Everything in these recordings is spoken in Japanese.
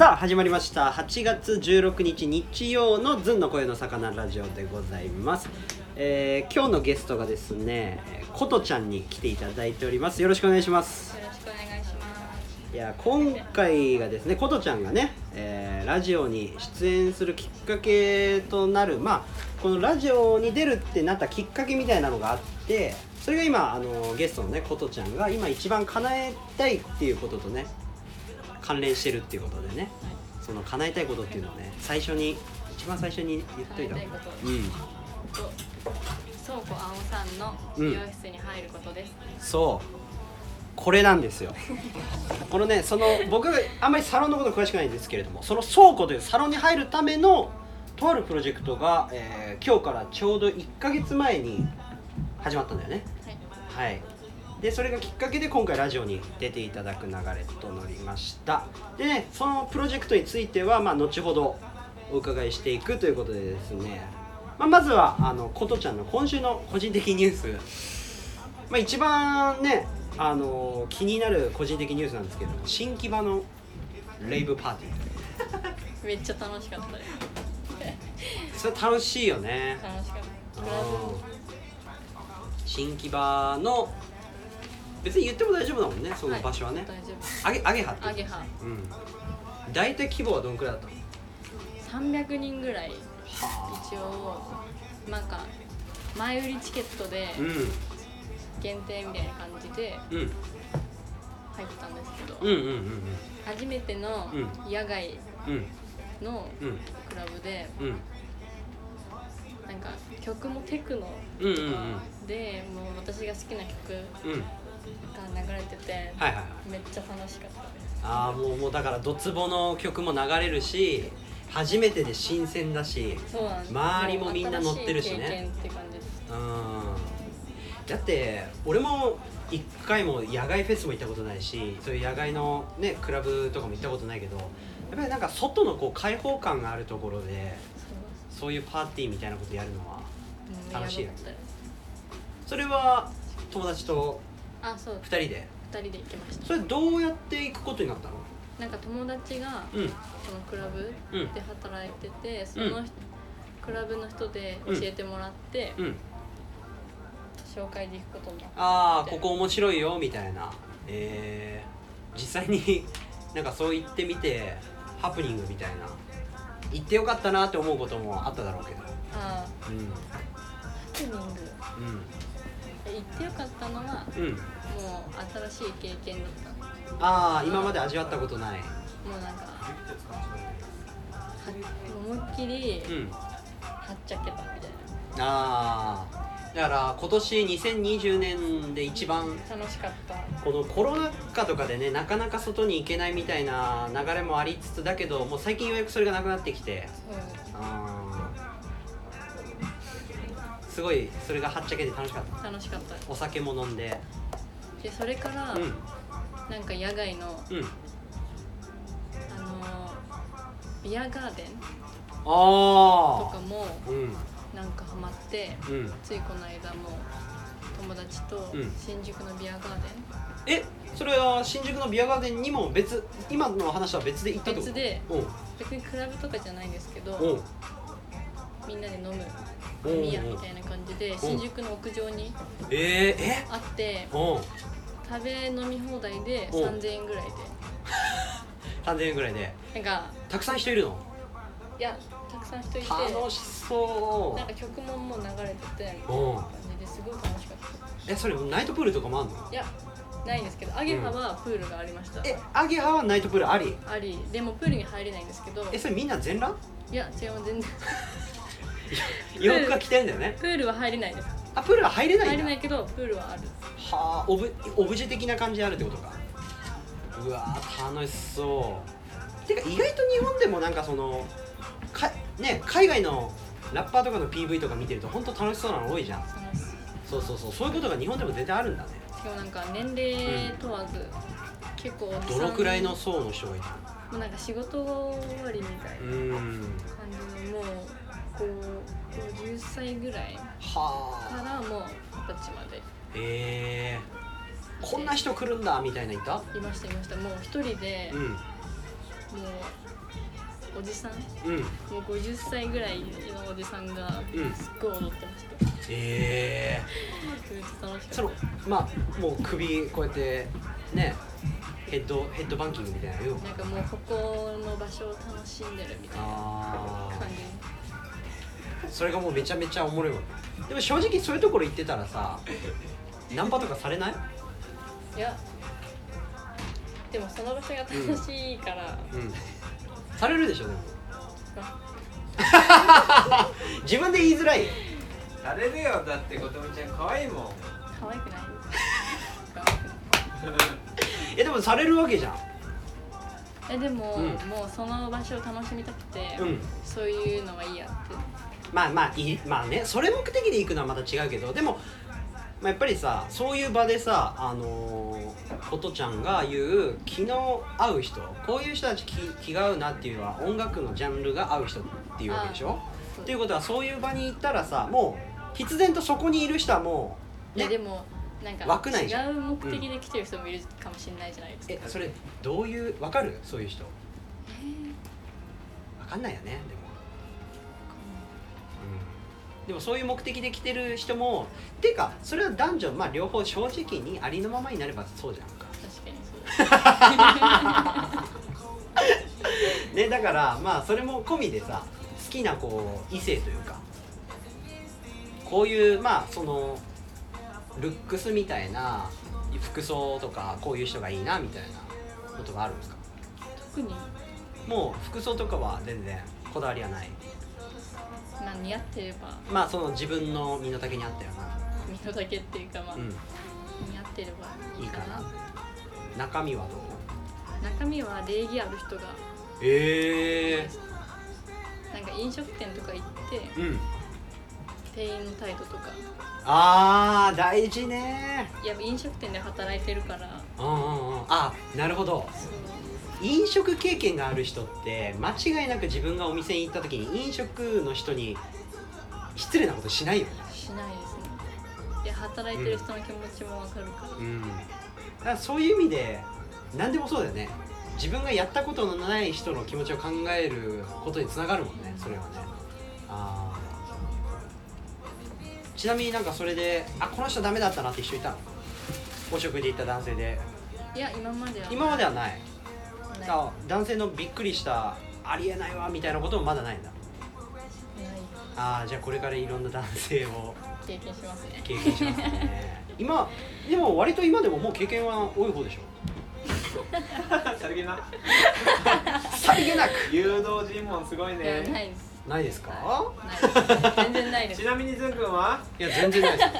さあ始まりました。8月16日日曜のズンの声の魚ラジオでございます、えー今日のゲストがですねえーことちゃんに来ていただいております。よろしくお願いします。よろしくお願いします。いや今回がですねことちゃんがね、えーラジオに出演するきっかけとなるまあこのラジオに出るってなったきっかけみたいなのがあってそれが今あのゲストのねことちゃんが今一番叶えたいっていうこととね関連してるっていうことでね。その叶えたいことっていうのをね最初に一番最初に言っといたうんと。倉庫青さんの美容室に入ることです。そう。これなんですよ。このねその僕があんまりサロンのこと詳しくないんですけれどもその倉庫というサロンに入るためのとあるプロジェクトが、えー今日からちょうど1ヶ月前に始まったんだよね。はい。はいでそれがきっかけで今回ラジオに出ていただく流れとなりました。でねそのプロジェクトについては、まあ、後ほどお伺いしていくということでですね、まあ、まずはあのことちゃんの今週の個人的ニュース、まあ、一番ねあの気になる個人的ニュースなんですけど新木場のレイブパーティー。めっちゃ楽しかった。です。それ楽しいよね。楽しかった。新木場の別に言っても大丈夫だもんねその場所はね、大丈アゲアゲハって。うん。大体規模はどんくらいだったの？300人ぐらい。は一応なんか前売りチケットでうん。限定みたいな感じでうん。入ったんですけど、うんうんうん初めてのう野外うん。のうん。クラブでうん。なんか曲もテクノうんうんうん。とかで、もう私が好きな曲うんうんが流れてて、はいはいはい。めっちゃ楽しかったです。ああもうもうだからドツボの曲も流れるし初めてで新鮮だしそうなんです。周りもみんな乗ってるしね。って感じです。うん。だって俺も一回も野外フェスも行ったことないしそういう野外のねクラブとかも行ったことないけどやっぱりなんか外のこう開放感があるところでそう。いうパーティーみたいなことやるのはうん楽しいやばかったです。それは友達とあそう。2人で？2人で行きました。それどうやって行くことになったの？なんか友達がうん。そのクラブうん。で働いてて、その人クラブの人で教えてもらって、うん。紹介で行くことになってああここ面白いよみたいな。えー、実際に なんかそう言ってみてハプニングみたいな。行ってよかったなって思うこともあっただろうけど。あうん。ーハプニング。え行ってよかったのはうん。うんもう新しい経験だった。ああ今まで味わったことない。もうなんかは思いっきりうん。はっちゃけたみたいああだから今年2020年で一番な楽しかった。このコロナ禍とかでねなかなか外に行けないみたいな流れもありつつだけどもう最近ようやくそれがなくなってきて。そうあーすごいそれがはっちゃけて楽しかった。楽しかった。お酒も飲んで。でそれから、うん。なんか野外のうん。あのビアガーデンとあかもあうん。なんかハマってうん。ついこの間も友達とうん。新宿のビアガーえそれは新宿のビアガーデンにも別今の話は別で行ったと？別でうん。デン別にクラブとかじゃないんですけどうん。みんなで飲むうん飲み屋みたいな感じで新宿の屋上にえー、え？あってうん。食べ飲み放題でうん。3000円ぐらいで。3000円ぐらいで。なんかたくさん人いるの？いやたくさん人いて楽しそなんか曲ももう流れてて感じですごい楽しかった。うえそれナイトプールとかもあんの？いやないんですけどアゲハはプールがありました、えアゲハはナイトプールあり？あり。でもプールに入れないんですけど。えそれみんな全裸？いや違う全然 洋服が着てんだよね。プールは入れないです。あプールは入れない入れないけどプールはある。はあオブオブジェ的な感じであるってことか。うわー楽しそう。てか意外と日本でもなんかそのかね海外のラッパーとかの PV とか見てると本当楽しそうなの多いじゃん。そう。そうそうそう。いうことが日本でも全然あるんだね。かもなんか年齢問わず、結構おじさんどのくらいの層の人がいたもうなんか仕事終わりみたいうな感じのもうこう50歳ぐらいかはあ。らもう二十歳まで。え。ー、こんな人来るんだみたいないたいましたいました。もう一人でうん。うおじさん？うん。もう50歳ぐらいのおじさんがうん。すっごい踊ってました、え。めっちゃ楽しー、そのかった。まあもう首こうやってねヘッドヘッドバンキングみたいなよなんかもうここの場所を楽しんでるみたいなあ感じそれがもうめちゃめちゃおもろいわでも正直そういうところ行ってたらさナンパとかされない？いやでもその場所が楽しいから、うん。されるでしょでも。あ。自分で言いづらいされるよだってことみちゃん可愛いもん。可愛くない？可愛くないえでもされるわけじゃん。えでも、うん。もうその場所を楽しみたくて、うん。そういうのはいいやってまあまあいいまあねそれ目的で行くのはまた違うけどでも、まあ、やっぱりさそういう場でさあのー、ことちゃんが言う気の合う人こういう人たち気気が合うなっていうのは音楽のジャンルが合う人っていうわけでしょ？っていうことはそういう場に行ったらさもう必然とそこにいる人はもうねいやでもなんか違う目的で来てる人もいるかもしれないじゃないですか、えそれどういうわかる？そういう人。わかんないよねでも、うん、でもそういう目的で来てる人もっていうかそれは男女まあ両方正直にありのままになればそうじゃんか。確かにそう。ねだからまあそれも込みでさ好きなこう異性というかこういうまあそのルックスみたいな服装とかこういう人がいいなみたいなことがあるんですか？特に。もう服装とかは全然こだわりはないまあ似合ってれば。まあその自分の身の丈に合ったよ身の丈っていうかまあ、うん、似合ってれば。いいかな。中身はどう？中身は礼儀ある人が。えなんか飲食店とか行ってうん。店員の態度とか。あー大事ね。やっぱ飲食店で働いてるから。うんうんうん。あなるほど。そう飲食経験がある人って間違いなく自分がお店に行った時に飲食の人に失礼なことしないよね。しないですね。で働いてる人の気持ちもわかるから、うん。だからそういう意味で何でもそうだよね。自分がやったことのない人の気持ちを考えることにつながるもんねそれはね。あー。ちなみになんかそれであこの人ダメだったなって人いたの？お食事行った男性で。いや今までは今まではないない。あ男性のびっくりしたありえないわみたいなこともまだないんだ。ない。ああじゃあこれからいろんな男性を経験しますね。経験しますね。今でも割と今でももう経験は多い方でしょ？さりげなさりげなく。誘導尋問すごいね。ないです。ないですか？ないです。全然ないです。ちなみにずんくんは？いや全然ないです。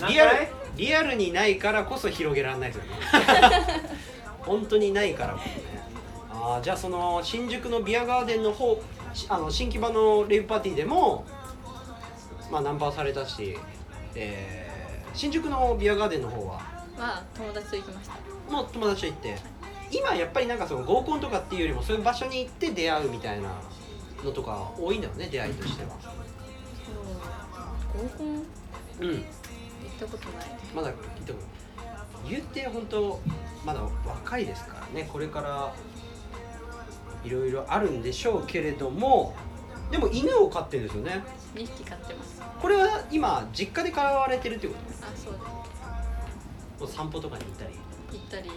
何リアル回リアルにないからこそ広げられないですよね。本当にないからこそねあーじゃあその新宿のビアガーデンの方しあの新木場のレイブパーティーでもまあナンパされたし、えー新宿のビアガーデンの方は？は友達と行きました。もう友達と行って？今やっぱりなんかその合コンとかっていうよりもそういう場所に行って出会うみたいなのとか多いんだよね出会いとしては。そう。合コン？行うん。ったことない。まだ言っても言って本当まだ若いですからねこれからいろいろあるんでしょうけれどもでも犬を飼ってるんですよね。2匹飼ってます。これは今実家で飼われてるってこあそうだともう散歩とかに行ったり、行ったり。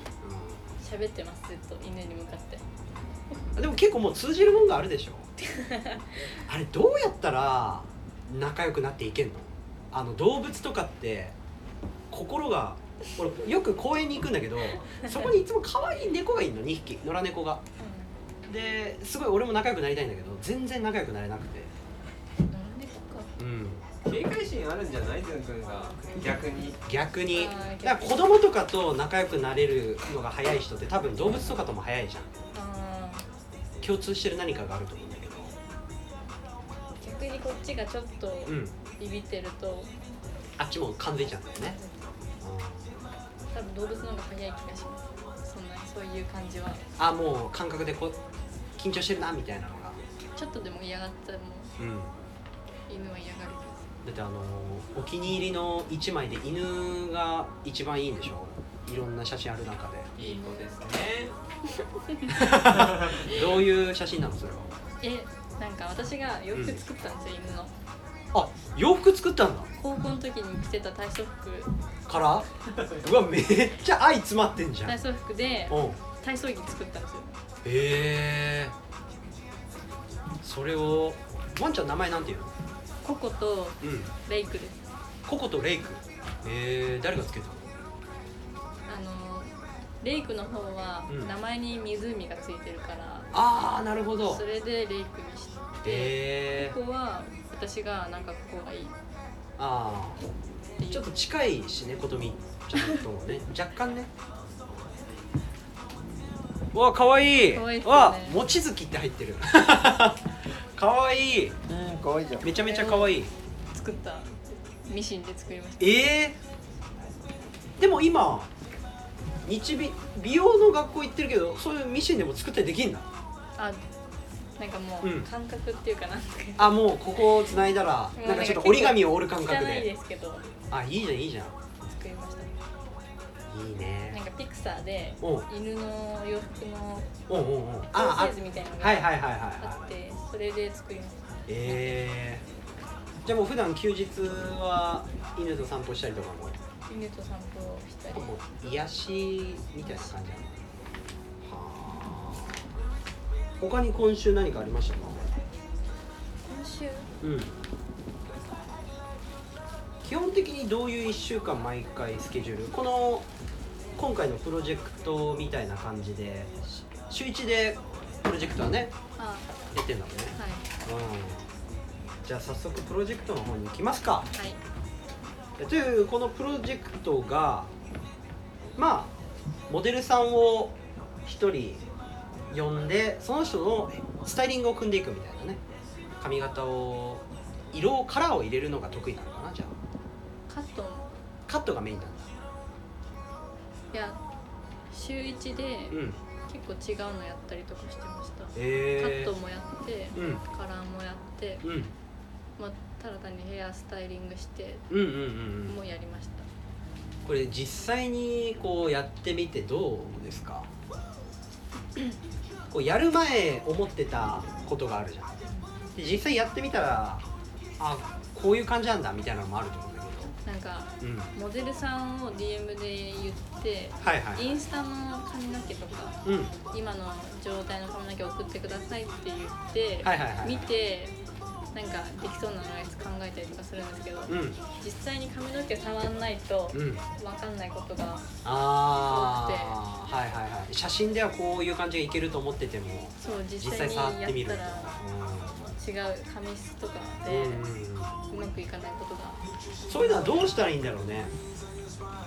喋ってますずっと犬に向かって。うんでも結構もう通じるもんがあるでしょ？あれどうやったら仲良くなっていけんの？あの動物とかって心が俺よく公園に行くんだけどそこにいつも可愛い猫がいるの2匹。野良猫がですごい俺も仲良くなりたいんだけど全然仲良くなれなくて。うん野良猫か。うん。警戒心あるんじゃないずんくんが逆に。逆に。だから子供とかと仲良くなれるのが早い人って多分動物とかとも早いじゃん。あ共通してる何かがあると思うんだけど。ー逆にこっちがちょっとうん。ビビってると。あっちも感づいちゃうんだよね。多分動物の方が早い気がします。そんなにそういう感じは。あもう感覚でこう緊張してるなみたいなのが。ちょっとでも嫌がったらもうん。う犬は嫌がるだってあのお気に入りの1枚で犬が一番いいんでしょ？いろんな写真ある中で。いい子ですね。どういう写真なのそれは？えなんか私が洋服作ったんですよ、犬の。あ洋服作ったんだ。高校の時に着てた体操服。から？うわめっちゃ愛詰まってんじゃん。体操服でうん。体操着作ったんですよへえそれをワンちゃん名前なんていうの？ココとうん。レイクですココとレイク。へえ誰がつけたの？あのレイクの方はうん。名前に湖がついてるから、ああなるほど。それでレイクにして、へえここは私がなんかここがいい。っあていうあちょっと近いしねことみちゃんともね。若干ねうわかわい。いかわいいっすよねわ望月って入ってる。かわい。いうん可愛いじゃん。めちゃめちゃかわい。い作った。ミシンで作りました。ええでも今日美美容の学校行ってるけどそういうミシンでも作ったりできんだあなんかもううん。感覚っていうかなんか。あもうここをつないだらなんかちょっと折り紙を折る感覚汚いでですけど。あいいじゃんいいじゃんいいなんねかピクサーで犬の洋服のおうおうおう。ソあーセージみたいなのがはいはいはいはい。あはいってそれで作りました。えー、じゃあもう普段休日は犬と散歩したりとかも？犬と散歩をしたり。もう癒しみたいな感じなの？はあ。他に今週何かありましたか？今週？うん基本的にどういう1週間毎回スケジュール？この今回のプロジェクトみたいな感じでし週1でプロジェクトはねあやってんだもんね。はい。うん。じゃあ早速プロジェクトの方に行きますか。はい。えというこのプロジェクトがまあモデルさんを1人呼んでその人のスタイリングを組んでいくみたいなね。髪型を色カラーを入れるのが得意なの。かなじゃあカットもカットがメインなんだ。いや週1でうん。結構違うのやったりとかしてました、えー、カットもやってうん。カラーもやって、うん。まあ、ただ単にヘアスタイリングしてうんうんうんうん。もやりました。これ実際にこうやってみてどうですか？こうやる前思ってたことがあるじゃんで実際やってみたらあこういう感じなんだみたいなのもあるとかうん。モデルさんを DM で言ってはいはい。インスタの髪の毛とかうん。今の状態の髪の毛送ってくださいって言って、はいはいはい見てなんかできそうなのやつ考えたりとかするんですけど、うん。実際に髪の毛触んないとうん。分かんないことがああはいはいはい。写真ではこういう感じがいけると思っててもそう実実際際にや触ってみると。ったら違う髪質とかうんでうんうんうん。うまくいかないことがそういうのはどうしたらいいんだろうね。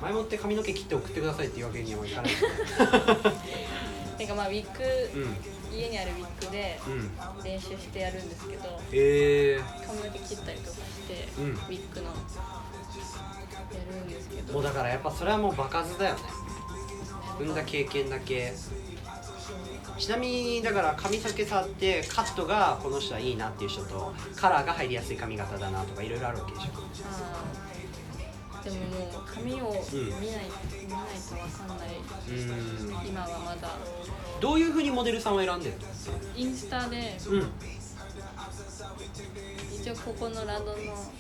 前もって髪の毛切って送ってくださいっていうわけにはいかない。なんかまあウィッグ、うん。家にあるウィッグでうん。練習してやるんですけどえ髪の毛切ったりとかして、うん。ウィッグのやるんですけー、ど。もうだからやっぱそれはもう場数だよね。踏んだ経験だけちなみにだから髪の毛触ってカットがこの人はいいなっていう人とカラーが入りやすい髪型だなとかいろいろあるわけでしょ。でももう髪を見ない,、見ないと分かんないうん今はまだどういうふうにモデルさん。を選んでるのインスタでうん。一応ここのラドの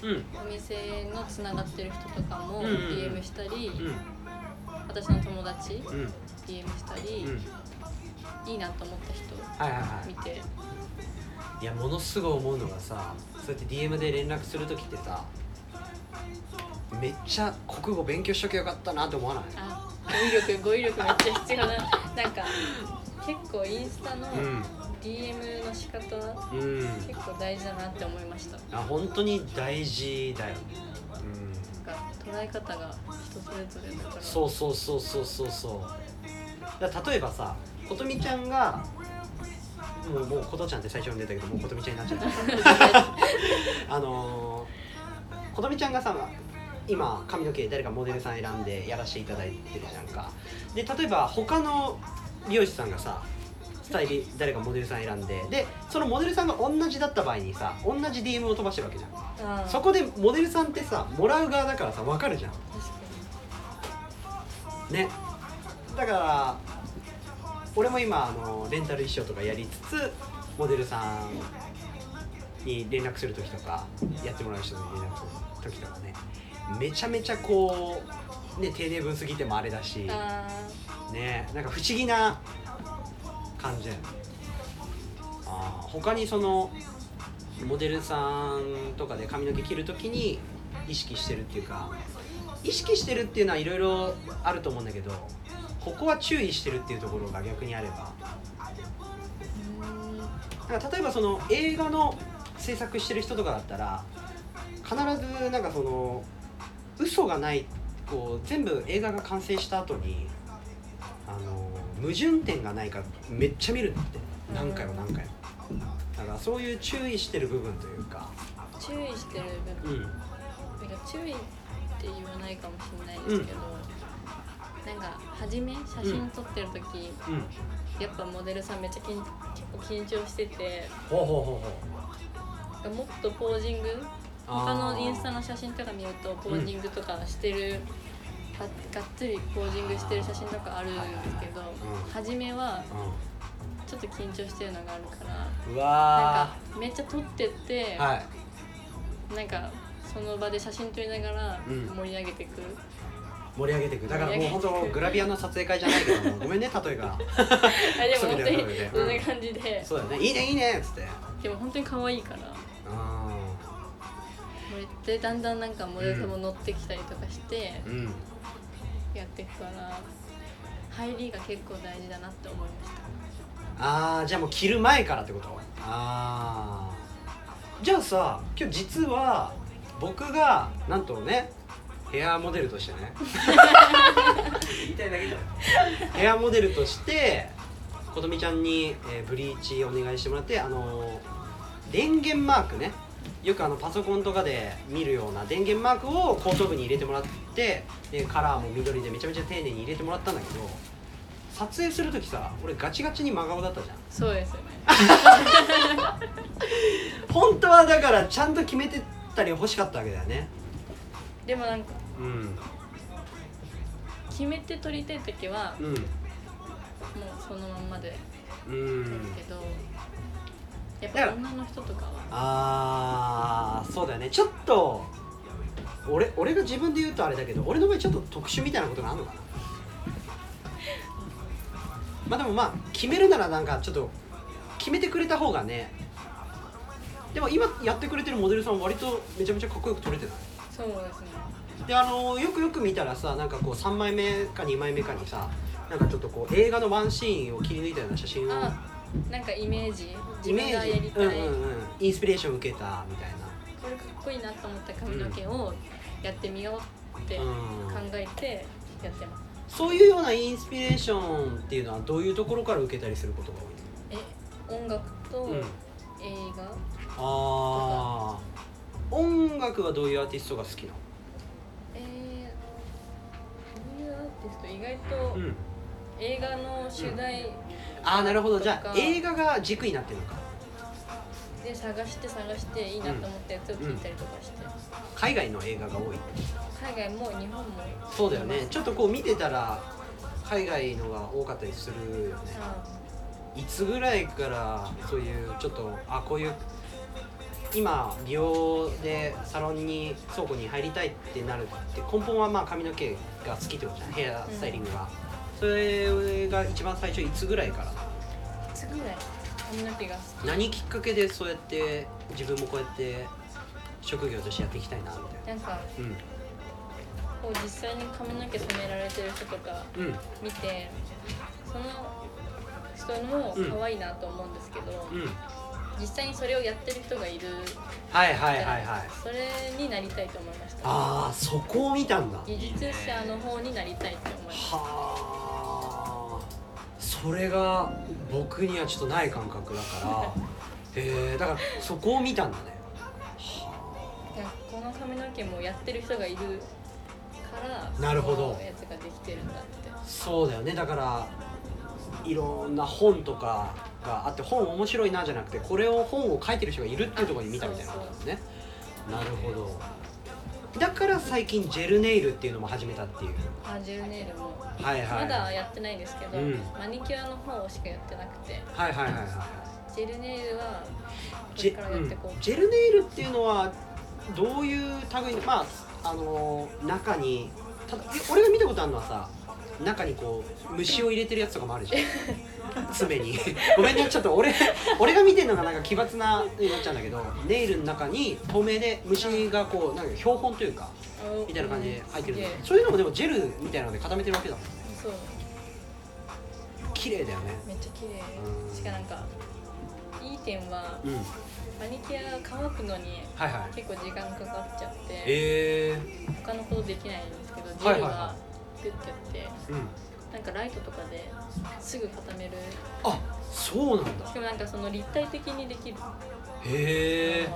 うんお店のつながってる人とかもうんうんうん。DM したり、うん。私の友達うん。DM したり、うんいいなと思った人はいはいはい。見て。いやものすごい思うのがさそうやって DM で連絡する時ってさめっちゃ国語勉強しときゃよかったなって思わない？あ語彙力語彙力めっちゃ必要ななんか結構インスタのうん。DM の仕方うん。結構大事だなって思いました。あ本当に大事だよね。なんか捉え方が人それぞれだから。うんそうそうそうそうそうそう。だ例えばさことみちゃんがもうもうことちゃんって最初に出たけどもうことみちゃんになっちゃった。あのー、ことみちゃんがさ今髪の毛誰かモデルさん選んでやらせていただいてるじゃんか。で例えば他の美容師さんがさスタイリ誰かモデルさん選んででそのモデルさんが同じだった場合にさ同じ DM を飛ばしてるわけじゃん。あーそこでモデルさんってさもらう側だからさ分かるじゃん。ね。だから俺も今あのレンタル衣装とかやりつつモデルさんに連絡する時とかやってもらう人に連絡する時とかね。めちゃめちゃこうね丁寧分すぎてもあれだしあねなんか不思議な感じだよねあー他にそのモデルさんとかで髪の毛切るときに意識してるっていうか意識してるっていうのはいろいろあると思うんだけどここは注意してるっていうところが逆にあれば。なんか例えばその映画の制作してる人とかだったら必ずなんかその嘘がないこう全部映画が完成した後にあの矛盾点がないかめっちゃ見るんだって何回も何回も。だからそういう注意してる部分というか。注意してる部分。うん。なんか注意って言わないかもしれないですけど、なんか初め写真撮ってる時、うん。やっぱモデルさんめっちゃ緊結構緊張しててほうほうほうほう。もっとポージング？他のインスタの写真とか見るとポージングとかしてる、ががっつりポージングしてる写真とかあるんですけど、うん。初めはちょっと緊張してるのがあるからうんうなんわかめっちゃ撮ってって、ーはい。なんかその場で写真撮りながらうん。盛り上げてく。る、盛り上げていくだからもう本当グラビアの撮影会じゃないけども ごめんね例えが。あでも本当にそんな感じで、そうだね。いいねいいねっつって。でも本当に可愛いから。あでだんだんなんかモデルさんも乗ってきたりとかしてやっていくから入りが結構大事だなって思いました。ああじゃあもう着る前からってこと？ああじゃあさ今日実は僕がなんとねヘアモデルとしてね。言いたいだけじゃん。ヘアモデルとしてことみちゃんに、えーブリーチお願いしてもらってあのー電源マークね。よくあのパソコンとかで見るような電源マークを後頭部に入れてもらってでカラーも緑でめちゃめちゃ丁寧に入れてもらったんだけど撮影する時さ俺ガチガチに真顔だったじゃん。そうですよね。本当はだからちゃんと決めてたり欲しかったわけだよね。でもなんかうん決めて撮りたい時はうんもうそのまんまで。う撮るんけど、やっぱ女の人とかは。あーそうだよね。ちょっと俺俺が自分で言うとあれだけど俺の場合ちょっと特殊みたいなことがあるのかな？まあでもまあ決めるならなんかちょっと決めてくれた方がね。でも今やってくれてるモデルさん割とめちゃめちゃかっこよく撮れてない？そうですねであのよくよく見たらさなんかこう3枚目か2枚目かにさなんかちょっとこう映画のワンシーンを切り抜いたような写真をあなんかイメージ？自イメ分がやージ？りたい、うんうんうん。インスピレーション受けたみたいな。これかっこいいなと思った髪の毛をやってみようって考うん。えてやってます、そういうようなインスピレーションっていうのはどういうところから受けたりすることが多いえ音楽とうん。映画、ああ音楽はどういうアーティストが好きなの？ティスト意外とうん。映画の主題ああなるほど。じゃあ映画が軸になってるのか。で探して探していいなと思ったやつを聞いたりとかして、海外の映画が多い。海外も日本も。そうだよね。ちょっとこう見てたら海外のが多かったりするよね。あいつぐらいからそういうちょっとあこういう今美容でサロンに倉庫に入りたいってなるって根本はまあ髪の毛が好きってことじゃんヘアスタイリングが、それが一番最初いつぐらいから？いつぐらい？髪の毛が好き。何きっかけでそうやって自分もこうやって職業としてやっていきたいなみたいな。んかなこう実際に髪の毛染められてる人とかうん。うん見てその人も可愛いなと思うんですけど、うん実際にそれをやってる人がいるはいはいはいはい。それになりたいと思いました。ああそこを見たんだ。技術者の方になりたいと思いました。はあ。それが僕にはちょっとない感覚だから。へえだからそこを見たんだね。いやこの髪の毛もやってる人がいるからなるほど。やつができてるんだって。そうだよね。だからいろんな本とかがあって本面白いなじゃなくてこれを本を書いてる人がいるっていうところに見たみたいなことですね。なるほど。だから最近ジェルネイルっていうのも始めたっていう。あジェルネイルも。はいはい。まだやってないんですけど、うん。マニキュアの方しかやってなくて。はいはいはいはいジェルネイルはこジェ,、れからやっていこう、うん、ジェルネイルっていうのはどういう類のまああのー中にただえ俺が見たことあるのはさ中にこう虫を入れてるやつとかもあるじゃん 爪に。ごめんねちょっと俺俺が見てるのがなんか奇抜なになっちゃうんだけどネイルの中に透明で虫がこうなんか標本というかあみたいな感じで入ってるそういうのもでもジェルみたいなので固めてるわけだもんそう。綺麗だよね。めっちゃ綺うん。麗しかなんかいい点はうん。マニキュア乾くのにはいはい。結構時間かかっちゃってえ他のことできないんですけどジェルはいはい。はがグッてやってー、うんなんかライトとかですぐ固める。あそうなんだ。しかもなんかその立体的にできる。へえ。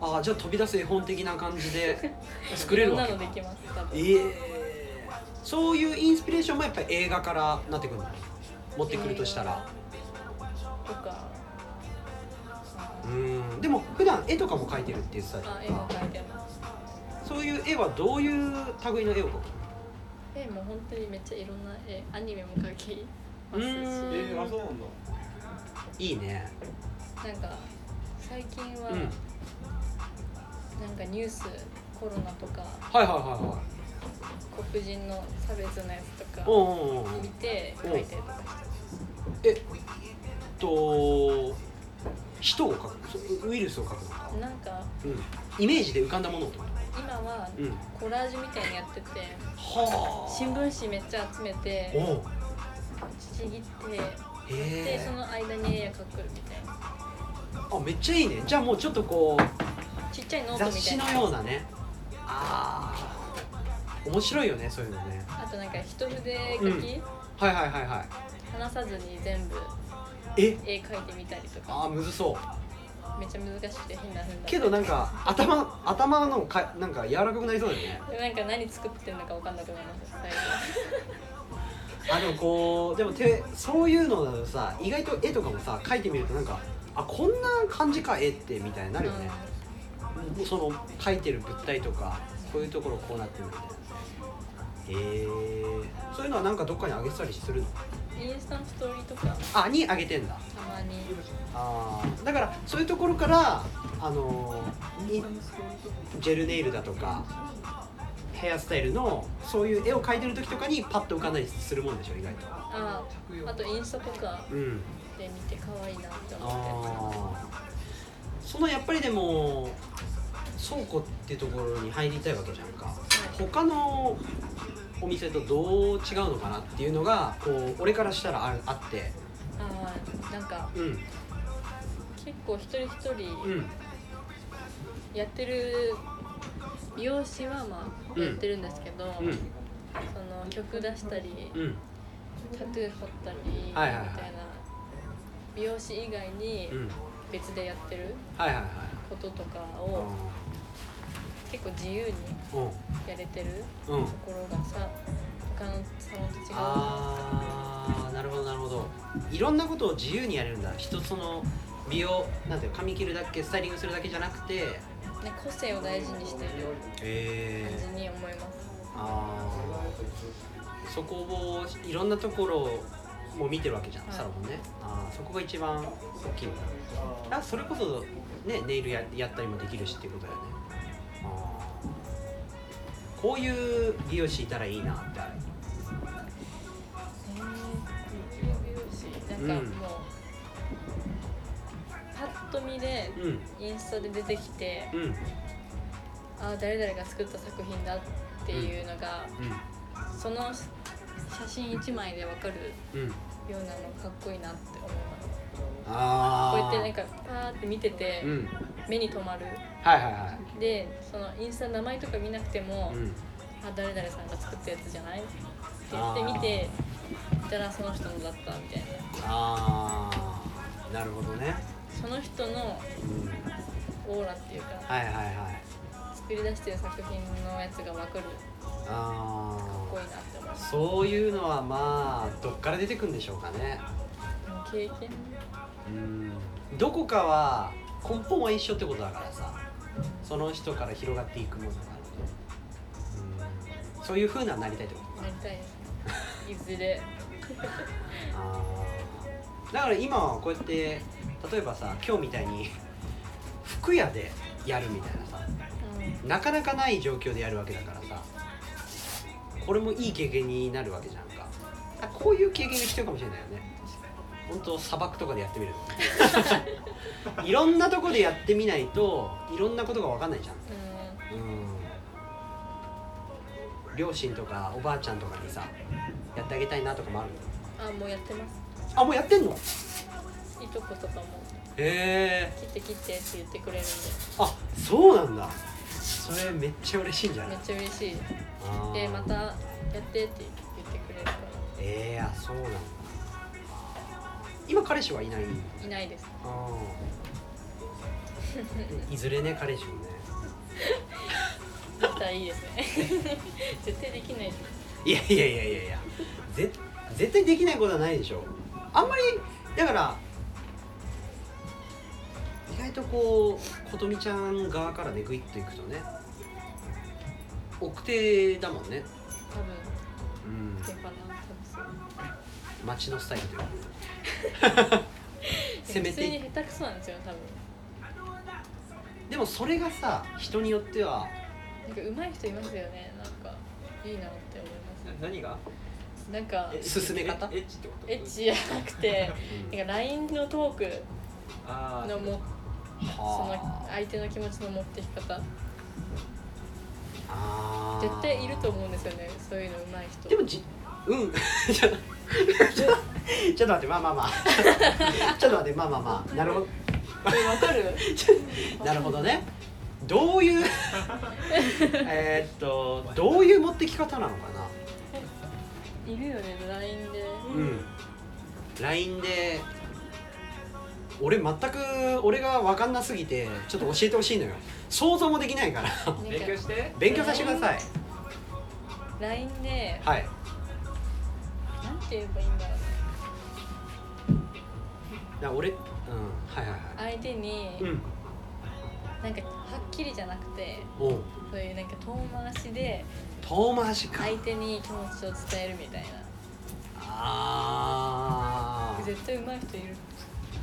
あじゃあ飛び出す絵本的な感じで 作れるわけ。なのできます多分。ええ。そういうインスピレーションもやっぱり映画からなってくるの？持ってくるとしたら。とか。うん。でも普段絵とかも描いてるって言ってたじゃん。あ絵も描いてます。そういう絵はどういう類の絵を描く絵も本当にめっちゃいろんな絵アニメも描きますし。えー、あそうなんだ。いいね。なんか最近は、うん。なんかニュースコロナとかはいはいはいはい。黒人の差別のやつとか見てうん描いたりとかしてえっと人を描く？そウイルスを描くのか、なんかうん、イメージで浮かんだものってこ今はとうん。コラージュみたいにやっててはあ。新聞紙めっちゃ集めておう。ちぎってへでえその間に絵描くみたいな。あめっちゃいいね。じゃあもうちょっとこうちっちゃいノートみ雑誌のたいなようなね。ああ面白いよねそういうのね。あとなんか一筆書き、はいはいはいはい。話さずに全部え？絵描いてみたりとか。あーむずそうめっちゃ難しくて変な風になって。けどなんか頭頭のかなんか柔らかくなりそうだよね。でなんか何作ってるのか分かんなくなります最初 あでもこうでもてそういうのだとさ意外と絵とかもさ描いてみるとなんかあこんな感じか絵ってみたいになるよね、もうその描いてる物体とかこういうところこうなってるみたいな。へえそういうのはなんかどっかにあげてたりするの？インスタのストーリーとか。あにあげてんだ。たまに。あー。だからそういうところからあのーいジェルネイルだとかヘアスタイルのそういう絵を描いてる時とかにパッと浮かんだりするもんでしょ意外と。ああとインスタとかうんで見て可愛いなって思っああそのやっぱりでも倉庫ってところに入りたいわけじゃんか。他のお店とどう違うのかなっていうのがこう俺からしたらああって。てああなんかうん。結構一人一人うん。やってる美容師はまあうん。やってるんですけど、うん。その曲出したりうん。タトゥー彫ったりみたはいいはい。はいな美容師以外にうん。別でやってるはいはいはい。こととかを結構自由にうん。やれてるうん。ところがさ他のサロンと違うあーなるほどなるほど。いろんなことを自由にやれるんだ。一つの美容なんていうの髪切るだけスタイリングするだけじゃなくて。ね、個性を大事にしているえ感じに思います、あー。そこをいろんなところも見てるわけじゃん、はい。サロンもね。あーそこが一番大きいのかな。あそれこそねネイルややったりもできるしっていうことだよねこういう美容師いたらいいなってある。えー、なんかもう、パッと見でうん。インスタで出てきてうんうんああ誰々が作った作品だっていうのが、その写真1枚でわかるうんようなのかっこいいなって思いますああこうやってなんかパーって見てて、うん目に留まる。はいはいはい。でそのインスタの名前とか見なくても、うん。あ誰々さんが作ったやつじゃない？って言って見ていたらその人のだったみたいな。ああなるほどね。その人のうん。オーラっていうかはいはいはい。作り出してる作品のやつが分かる。かっあこいいなって思いあますそういうのはまあどっから出てくるんでしょうかね。経験？うん。どこかは根本は一緒ってことだからさその人から広がっていくものがあるそういう風ななりたいってことなりたいいずれ。あー。だから今はこうやって例えばさ今日みたいに服屋でやるみたいなさうん。なかなかない状況でやるわけだからさこれもいい経験になるわけじゃんか。あこういう経験が必要かもしれないよね本当砂漠とかでやってみる。いろんなとこでやってみないといろんなことが分かんないじゃん。うん。両親とかおばあちゃんとかにさやってあげたいなとかもあるうんあもうやってます。あもうやってんの？いとことかも。へえ。切って切ってって言ってくれるんで。あそうなんだ。それめっちゃ嬉しいんじゃない？めっちゃ嬉しい。でまたやってって言ってくれるかええあそうなんだ今彼氏はいない？らいないです。あー。いずれね彼氏もね。できたらいいですね。絶対できないです。いやいやいやいやいや。ぜ絶対できないことはないでしょ。あんまりだから意外とこう琴美ちゃん側からねグイッといくとね奥手だもんね。多分。うん。手かな多分街のスタイルというかそうせめ普通にて下手くそなんですよ多分。でもそれがさ人によってはなんか上手い人いますよねなんか。いいなって思いま何が？すなんかえ進め方？エッチってこと？エッチじゃなくて うん。なんか LINE のトークあのもそのは相手の気持ちの持ってき方。あー。絶対いると思うんですよねそういうの上手い人。でもじうん。ちょっと ちょっと待ってまあまあまあ。ちょっと待ってまあまあまあ。なるほど。えわかる？なるほどね。どういうえーっとどういう持ってき方なのかな。いるよね LINE で。うん。LINE で俺全く俺が分かんなすぎてちょっと教えてほしいのよ。想像もできないから。ー勉強して。勉強させてください。LINE ではいて言えばいいんだろうね。だ俺？うんはいはいは相手にいうん。なんかはっきりじゃなくておう。そういうなんか遠回しで遠回しか。相手に気持ちを伝えるみたいな。あー。絶対上手い人いる。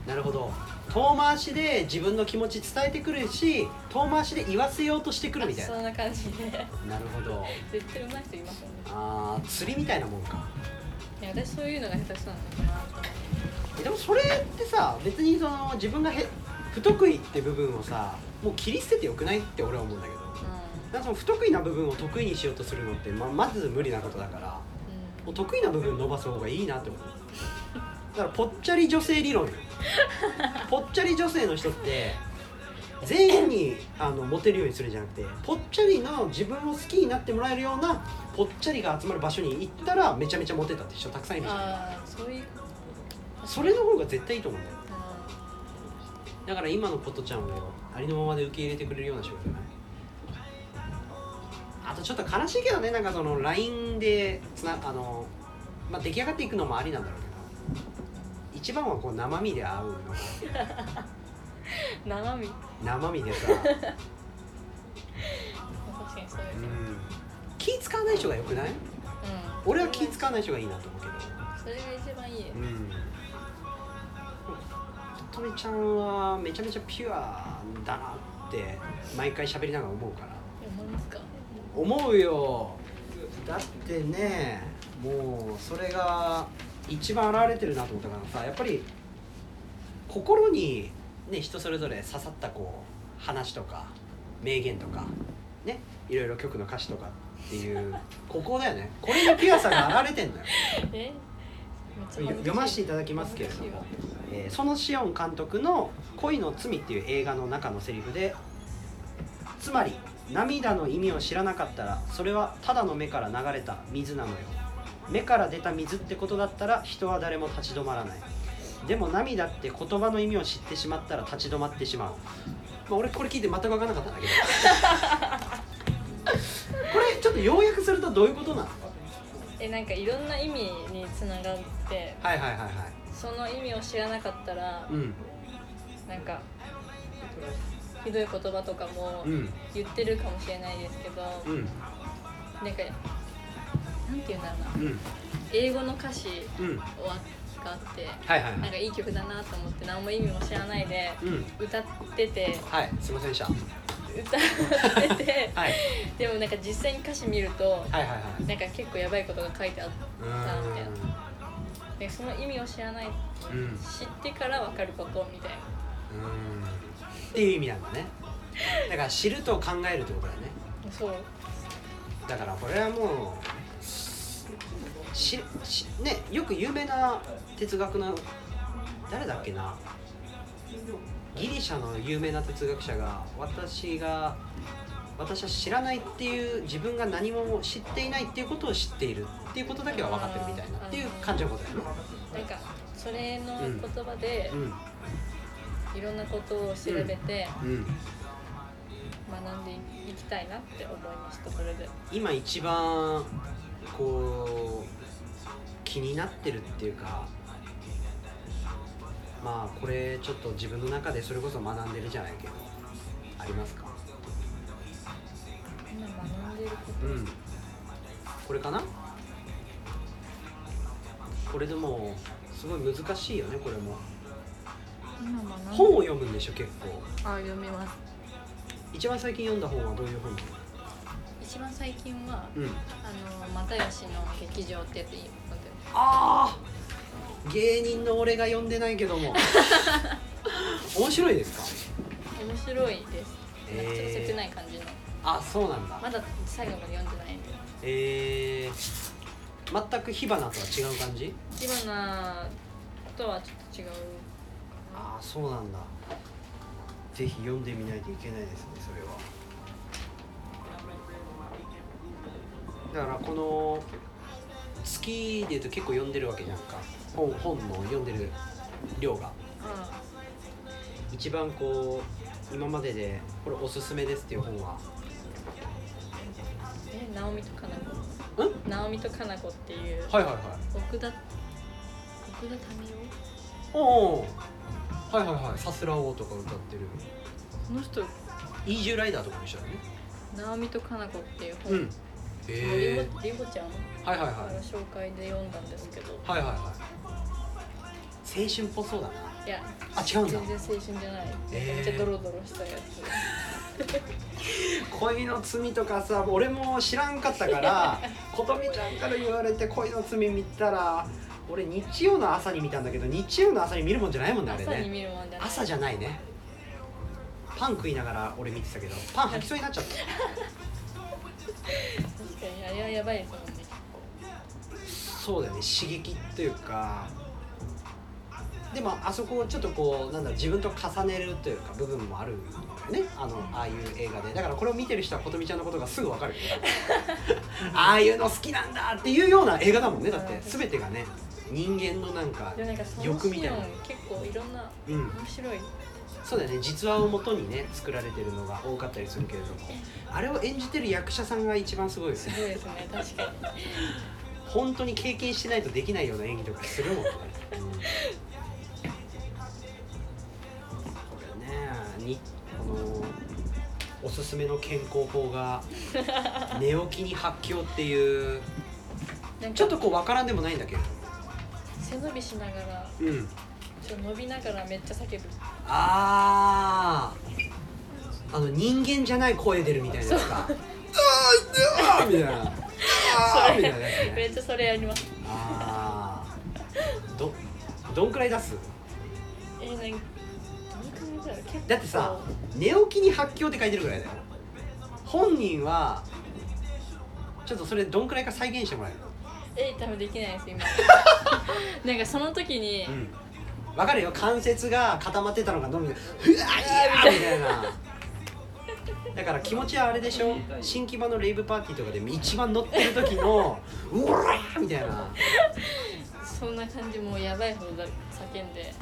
なるほど。遠回しで自分の気持ち伝えてくるし遠回しで言わせようとしてくるみたいな。そんな感じで。なるほど。絶対上手い人いますよね。あー釣りみたいなもんかいや私そういうのが下手くそなのかな。でもそれってさ別にその自分がへ不得意って部分をさもう切り捨ててよくないって俺は思うんだけど。なんかその不得意な部分を得意にしようとするのってままず無理なことだからうん。もう得意な部分伸ばす方がいいなって思う。だからぽっちゃり女性理論。よ ぽっちゃり女性の人って全員にあのモテるようにするんじゃなくてぽっちゃりの自分を好きになってもらえるようなぽっちゃりが集まる場所に行ったらめちゃめちゃモテたって人たくさんいるじゃん。ああそういうそれの方が絶対いいと思うんだよ。あだから今のことちゃんをありのままで受け入れてくれるような仕事じゃない。あとちょっと悲しいけどねなんかその LINE でつなあの、まあ、出来上がっていくのもありなんだろうけど。一番はこう生身で会うの 生身？生身でさ、確かにそういううのん、気使わない人がよくない？うん。俺は気使わない人がいいなと思うけど。それが一番いいうん。とめちゃんはめちゃめちゃピュアだなって毎回喋りながら思うから。思いますか？思うよ。だってねもうそれが一番現れてるなと思ったからさやっぱり心にね人それぞれ刺さったこう話とか名言とかねいろいろ曲の歌詞とかっていう。ここだよね。これにピュアさが現れてんのよ。え？読ませていただきますけれども。えー、園シオン監督の「恋の罪」っていう映画の中のセリフでつまり涙の意味を知らなかったらそれはただの目から流れた水なのよ。目から出た水ってことだったら人は誰も立ち止まらない。でも涙って言葉の意味を知ってしまったら立ち止まってしまう、まあ、俺これ聞いて全く分からなかったんだけど。こ れ要約するとどういうことなの？えなんかいろんな意味につながってはいはいはいはい。その意味を知らなかったらうん。なんかひどい言葉とかもうん。言ってるかもしれないですけど、うん。なんかなんて言うんだろうな。うん。英語の歌詞うん。があってはいはいはい。なんかいい曲だなと思って何も意味も知らないでうん。歌っててはいすいませんでした歌ってて はい。でもなんか実際に歌詞見るとはいはいはい。なんか結構やばいことが書いてあっうたみたいな。ーでその意味を知らないんうん。知ってから分かることみたいな。うん。っていう意味なんだね。だから知ると考えるってことだよね。そう。だからこれはもうししねよく有名な哲学の誰だっけなギリシャの有名な哲学者が私が私は知らないっていう自分が何も知っていないっていうことを知っているっていうことだけは分かってるみたいなっていう感じのことだよねなんかそれの言葉でうんいろんなことを調べてうん。学んでいきたいなって思いましたそれで。今一番こう気になってるっていうかまあこれちょっと自分の中でそれこそ学んでるじゃないけどありますか？今学んでいるこうん。これかな？これでもすごい難しいよねこれも。本を読むんでしょ結構。あ読みます。一番最近読んだ本はどういう本？一番最近はうん。あの又吉の劇場ってやついいので。ああ芸人の俺が読んでないけども。面白いですか？面白いです。えんかちょっと切ない感じの。あそうなんだ。まだ最後まで読んでないんで。えー、全く火花とは違う感じ？火花とはちょっと違う。ああそうなんだ。ぜひ読んでみないといけないですねそれは。だからこの月でいうと結構読んでるわけじゃんか本本の読んでる量が。あ一番こう今まででこれおすすめですっていう本は？え直美とかな子ん？直美とかな子っていう。はいはいはい。奥田奥田民おおはいはいはい。さすらおとか歌ってる。生この人イージューライダーとかも一緒だね。直美とかな子っていう本、うん。りへほりほちゃん？えはいはいはい。紹介で読んだんですけど。はいはいはい。青春っぽそうだな。いやあ違うんだ。全然青春じゃない。えー。めっちゃドロドロしたやつ。恋の罪とかさ俺も知らんかったから 琴美ちゃんから言われて恋の罪見たら俺日曜の朝に見たんだけど日曜の朝に見るもんじゃないもんねあれ朝にね見るもんじゃない。朝じゃないね。パン食いながら俺見てたけどパン吐きそうになっちゃった。確かにあれはやばいですもんねそうだよね。刺激というかでもあそこをちょっとこうなんだ自分と重ねるというか部分もあるんだよね。あのああいう映画で。だからこれを見てる人は琴美ちゃんのことがすぐ分かるよ ああいうの好きなんだっていうような映画だもんねだって。全てがね人間のなんかでもなんかそのシ欲みたいな。結構いろんなうん。面白い。そうだよね。実話をもとにね作られてるのが多かったりするけれども。あれを演じてる役者さんが一番すごいよね。すごいですね。確かに 本当に経験してないとできないような演技とかするもんね、これねにこのおすすめの健康法が寝起きに発狂っていうちょっとこう分からんでもないんだけれど。も背伸びしながらうん。ちょっと伸びながらめっちゃ叫ぶ。あー。あの人間じゃない声出るみたいなやつか「あーあーみたいな「あーみたいなやつねめっちゃそれやります。ああどどんくらい出す？えー、なんかどのくらいだろ。う結構。だってさ寝起きに発狂って書いてるぐらいだよ。本人はちょっとそれどんくらいか再現してもらえるえー、多分できないです今。なんかその時に、うん。わかるよ。関節が固まってたのがどんどん「うわー!」みたいな だから気持ちはあれでしょ？新木場のレイブパーティーとかで一番乗ってる時の「うわー!」みたいな。そんな感じもうやばいほどだ叫んで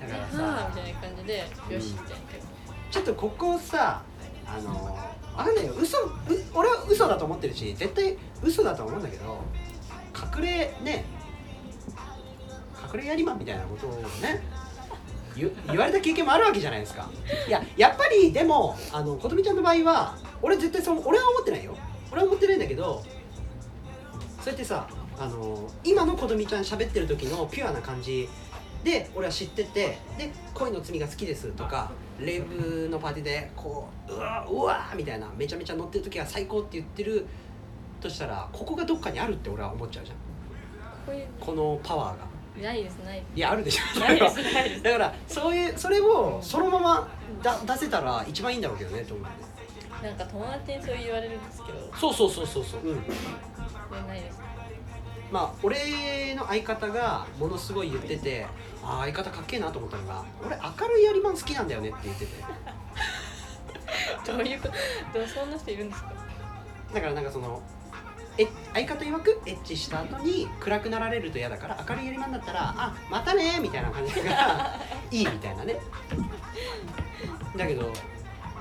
だからはあさみたいな感じで、よしみたいなちょっとここさあのあかんないよ嘘う俺は嘘だと思ってるし絶対嘘だと思うんだけど隠れね隠れやりまんみたいなことをね言言われた経験もあるわけじゃないですか。いややっぱりでもあの琴美ちゃんの場合は俺絶対そう俺は思ってないよ。俺は思ってないんだけどそうやってさあの今の子どみちゃん喋ってる時のピュアな感じ。で俺は知っててで恋の罪が好きですとかレイブのパーティーでこううわうわみたいなめちゃめちゃ乗ってる時が最高って言ってるとしたらここがどっかにあるって俺は思っちゃうじゃん。このパワーがないですないいやあるでしょ。ないです ないです。だからそういうそれをそのままだ出せたら一番いいんだろうけどねと思うねなんか友達にそう言われるんですけど。そうそうそうそうそう。うん。ないです。まあ俺の相方がものすごい言っててああ相方かっけえなと思ったのが俺明るいやりまん好きなんだよねって言ってて。どういうこと？どうそんな人いるんですか？だからなんかそのえ相方曰くエッチした後に暗くなられると嫌だから明るいやりまんだったらあまたねみたいな感じが いいみたいなね。だけど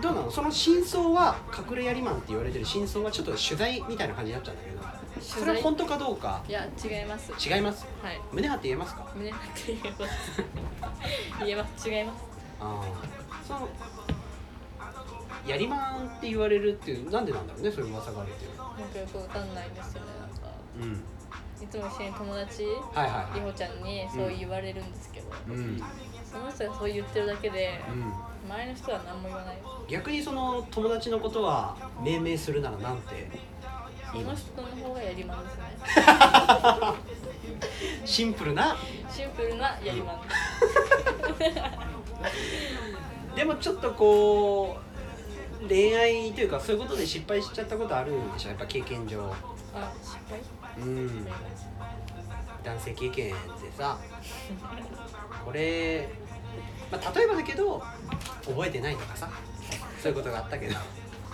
どうなの？その真相は隠れやりマンって言われてる。真相はちょっと取材みたいな感じになっちゃうんだけどそれは本当かどうか？いや違います。違います？はい。胸張って言えますか？胸張って言えます。言えます。違います。ああそのやりまんって言われるっていうなんでなんだろうねそういう噂があるっていうなんかよくわかんないですよねなんか。うん。いつも一緒に友達はいはいりほちゃんにそう言われるんですけど、うん。うんその人がそう言ってるだけで周りの人は何も言わない逆にその友達のことは命名するならなんて？その人の方がやりまんですね。シンプルな？シンプルなやりまん。でもちょっとこう恋愛というかそういうことで失敗しちゃったことあるんでしょ？やっぱ経験上。あ失敗？うん。男性経験でさ。これ、まあ、例えばだけど覚えてないとかさ。そういうことがあったけど。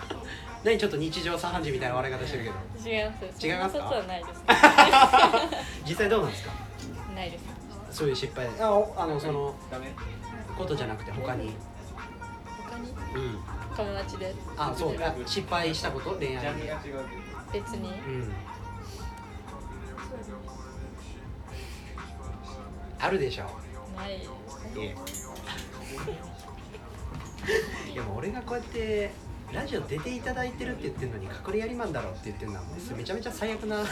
何ちょっと日常茶飯事みたいな笑い方してるけど。違います違いますか？そんなことはないです。実際どうなんですか？ないです。そういう失敗あおあのそのダメ。ことじゃなくて他に友達で。あそう。あ失敗したこと？恋ジ愛。でャンルが違う別に。うん。あるでしょ。ない。いや。もう俺がこうやってラジオ出ていただいてるって言ってるのに隠れやりマンだろって言ってるのはもうめちゃめちゃ最悪な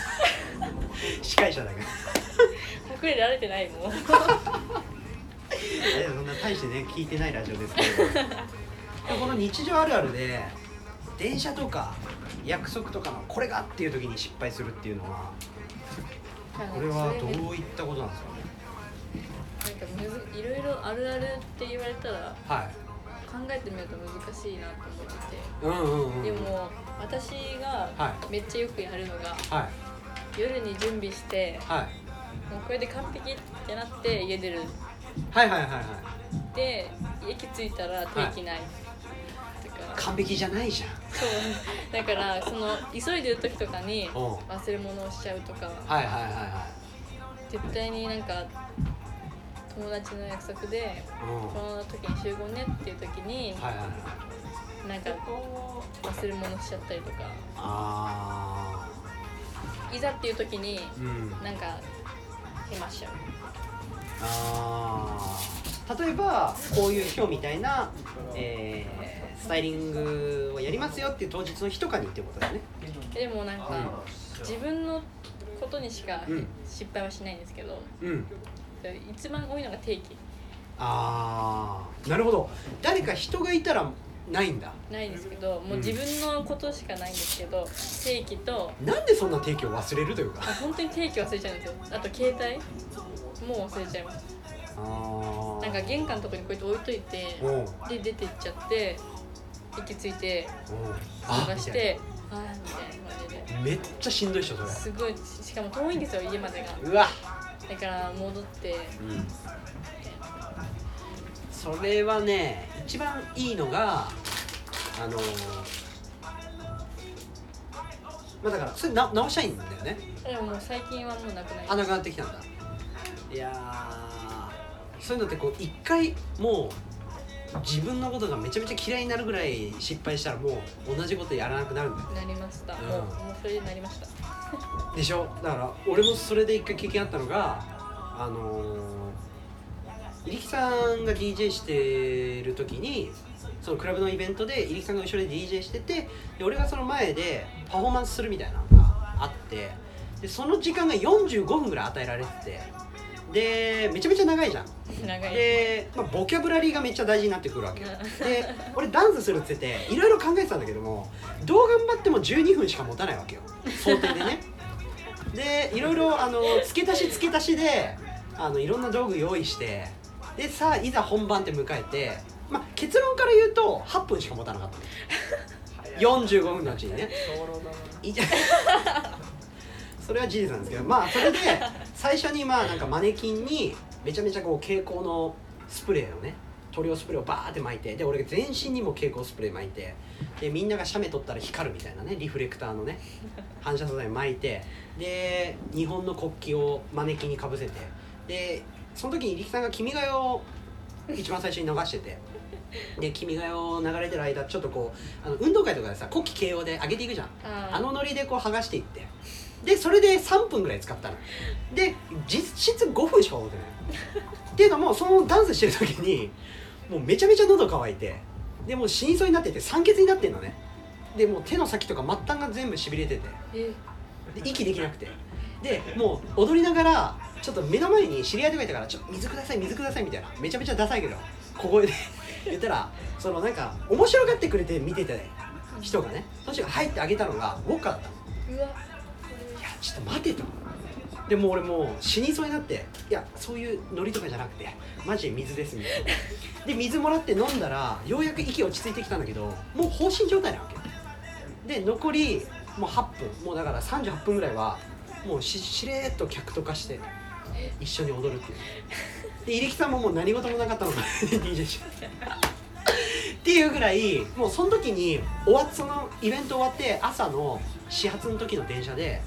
司会者だけど。隠れられてないもん。そんな大してね聞いてないラジオですけど。で もこの日常あるあるで電車とか約束とかのこれがっていう時に失敗するっていうのはこれはどういったことなんですかね？なんかむずいろいろあるあるって言われたらはい。考えてみると難しいなと思ってて。うんうんうんでも私がはめっちゃよくやるのがはい。夜に準備してはい。もうこれで完璧ってなって家出るはいはいはいはいで駅着いたら定期ない、とか完璧じゃないじゃん。そう。だからその急いでる時とかにうん。忘れ物をしちゃうとかは。いはいはいは絶対になんか友達の約束でいうん。この時に集合ねっていう時にはいはいはい。なんか忘れ物しちゃったりとか。あいざっていう時にーうん。なんか手間しちゃう。あー。例えばこういう今日みたいな、えースタイリングをやりますよっていう当日の日とかにってことだよね。でもなんか自分のことにしかうん。失敗はしないんですけどうん。一番多いのが定期。ああなるほど。誰か人がいたらないんだ。ないんですけどもう自分のことしかないんですけど定期となんでそんな定期を忘れるというか。あ本当に定期忘れちゃうんですよ。あと携帯もう忘れちゃいます。あー。なんか玄関のとこにこうやって置いといてで出てっちゃって駅着いてあ探してあーみたいな感じでめっちゃしんどいっしょそれ。すごいしかも遠いんですよ家までが。うわ。だから戻って。うん。それはね一番いいのがあのまあだからそれな直したいんだよね。でももう最近はもうなくなりあなましくなってきたんだ。いやーそういうのってこう一回もう自分のことがめちゃめちゃ嫌いになるぐらい失敗したらもう同じことやらなくなるんだよたなりました、うん。もうもうそれでなりました。でしょ？だから俺もそれで一回経験あったのがあのー、入木さんが DJ してる時にそのクラブのイベントで入木さんが後ろで DJ しててで俺がその前でパフォーマンスするみたいなのがあってでその時間が45分ぐらい与えられててでめちゃめちゃ長いじゃん。長い。で、まあ、ボキャブラリーがめっちゃ大事になってくるわけよ。で俺ダンスするって言っていろいろ考えてたんだけどもどう頑張っても12分しか持たないわけよ。想定でね。でいろいろあの付け足し付け足しであのいろんな道具用意してでさあいざ本番って迎えて、まあ、結論から言うと8分しか持たなかったの。45分のうちにねそれは事実なんですけどまあそれで最初にまあなんかマネキンにめちゃめちゃこう蛍光のスプレーをね塗料スプレーをバーって巻いてで俺が全身にも蛍光スプレー巻いてでみんなが写メ撮ったら光るみたいなねリフレクターのね反射素材巻いてで日本の国旗をマネキンにかぶせてでその時に力さんが「君が代」を一番最初に流しててで「君が代」を流れてる間ちょっとこうあの運動会とかでさ国旗慶応で上げていくじゃん。あのノリでこう剥がしていってでそれで3分ぐらい使ったの。で実質5分しか踊ってない。っていうのもそのダンスしてる時にもうめちゃめちゃ喉乾いてでもう死にそうになってて酸欠になってんのね。でもう手の先とか末端が全部しびれてて。え。で息できなくて。でもう踊りながらちょっと目の前に知り合いとかいたから「ちょっと水ください水ください」みたいな。めちゃめちゃダサいけど小声で 言ったらそのなんか面白がってくれて見てた人がねその人が入ってあげたのがウォッカだったのちょっと待てと。でも俺もう死にそうになって。いやそういうノリとかじゃなくて。マジ水ですみたいな。で水もらって飲んだらようやく息落ち着いてきたんだけどもう放心状態なわけ。で残りもう8分もうだから38分ぐらいはもうししれっと客とかして一緒に踊るっていう。で入木さんももう何事もなかったの。か DJ しっていうぐらいもうその時に終わっそのイベント終わって朝の始発の時の電車で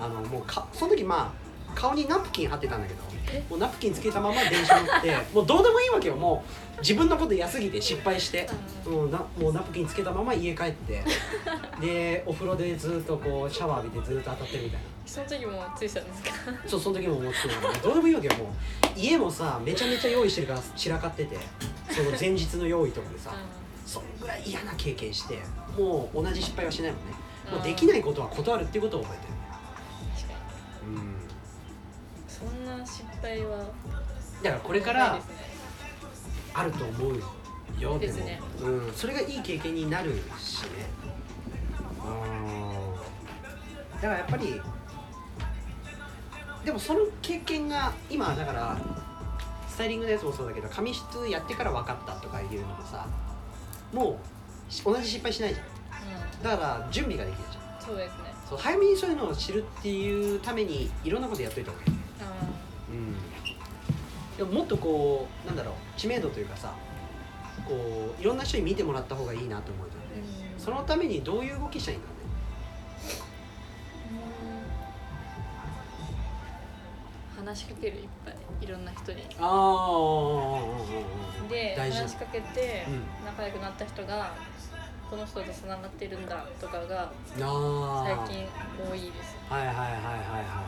あのもうかその時まあ顔にナプキン貼ってたんだけえ？どもうナプキンつけたまま電車乗って もうどうでもいいわけよ。もう自分のこと嫌すぎて失敗してもうなもうナプキンつけたまま家帰って。でお風呂でずっとこうシャワー浴びてずっと当たってるみたいな。その時もついてたんですか？そうその時も思ってたの。どうでもいいわけよもう。家もさめちゃめちゃ用意してるから散らかっててその前日の用意とかでさそんぐらい嫌な経験してもう同じ失敗はしないもんね。もうできないことは断るっていうことを覚えて確そんな失敗はだからこれからあると思うよ。ですね。も、うん、それがいい経験になるしね。うん。だからやっぱりでもその経験が今だからスタイリングのやつもそうだけど髪質やってから分かったとかいうのもさもうし同じ失敗しないじゃん。うん。だから準備ができるじゃん。そうですね。そう早めにそういうのを知るっていうためにいろんなことやっといた方がいいでももっとこうなんだろう知名度というかさこういろんな人に見てもらった方がいいなと思うそのためにどういう動きしたらいいんだろうん。話しかけるいっぱいいろんな人に。ああで大事話しかけてうん。仲良くなった人がこの人とつながってるんだとかがああ最近多いです。はいはいはいはいは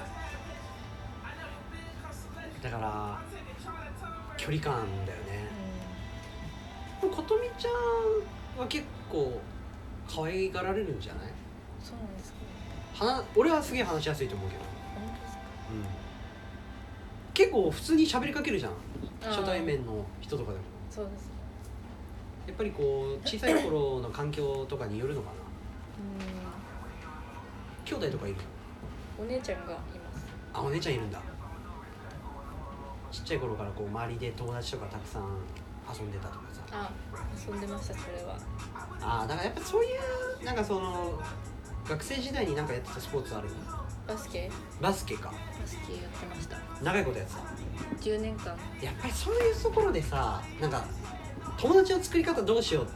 い。だから距離感だよね。でもことみちゃんは結構可愛がられるんじゃない？そうなんですか話俺はすげえ話しやすいと思うけど、本当ですか？うん、結構普通に喋りかけるじゃん。初対面の人とかでも。そうです。やっぱりこう小さい頃の環境とかによるのかな。兄弟とかいるうんお姉ちゃんがいます。あお姉ちゃんいるんだちっちゃい頃からこう周りで友達とかたくさん遊んでたとかさ。あ遊んでましたそれは。ああだからやっぱそういうなんかその学生時代になんかやってたスポーツあるバスケ？バスケか。バスケやってました。長いことやってた？10年間。やっぱりそういうところでさなんか友達の作り方どうしよう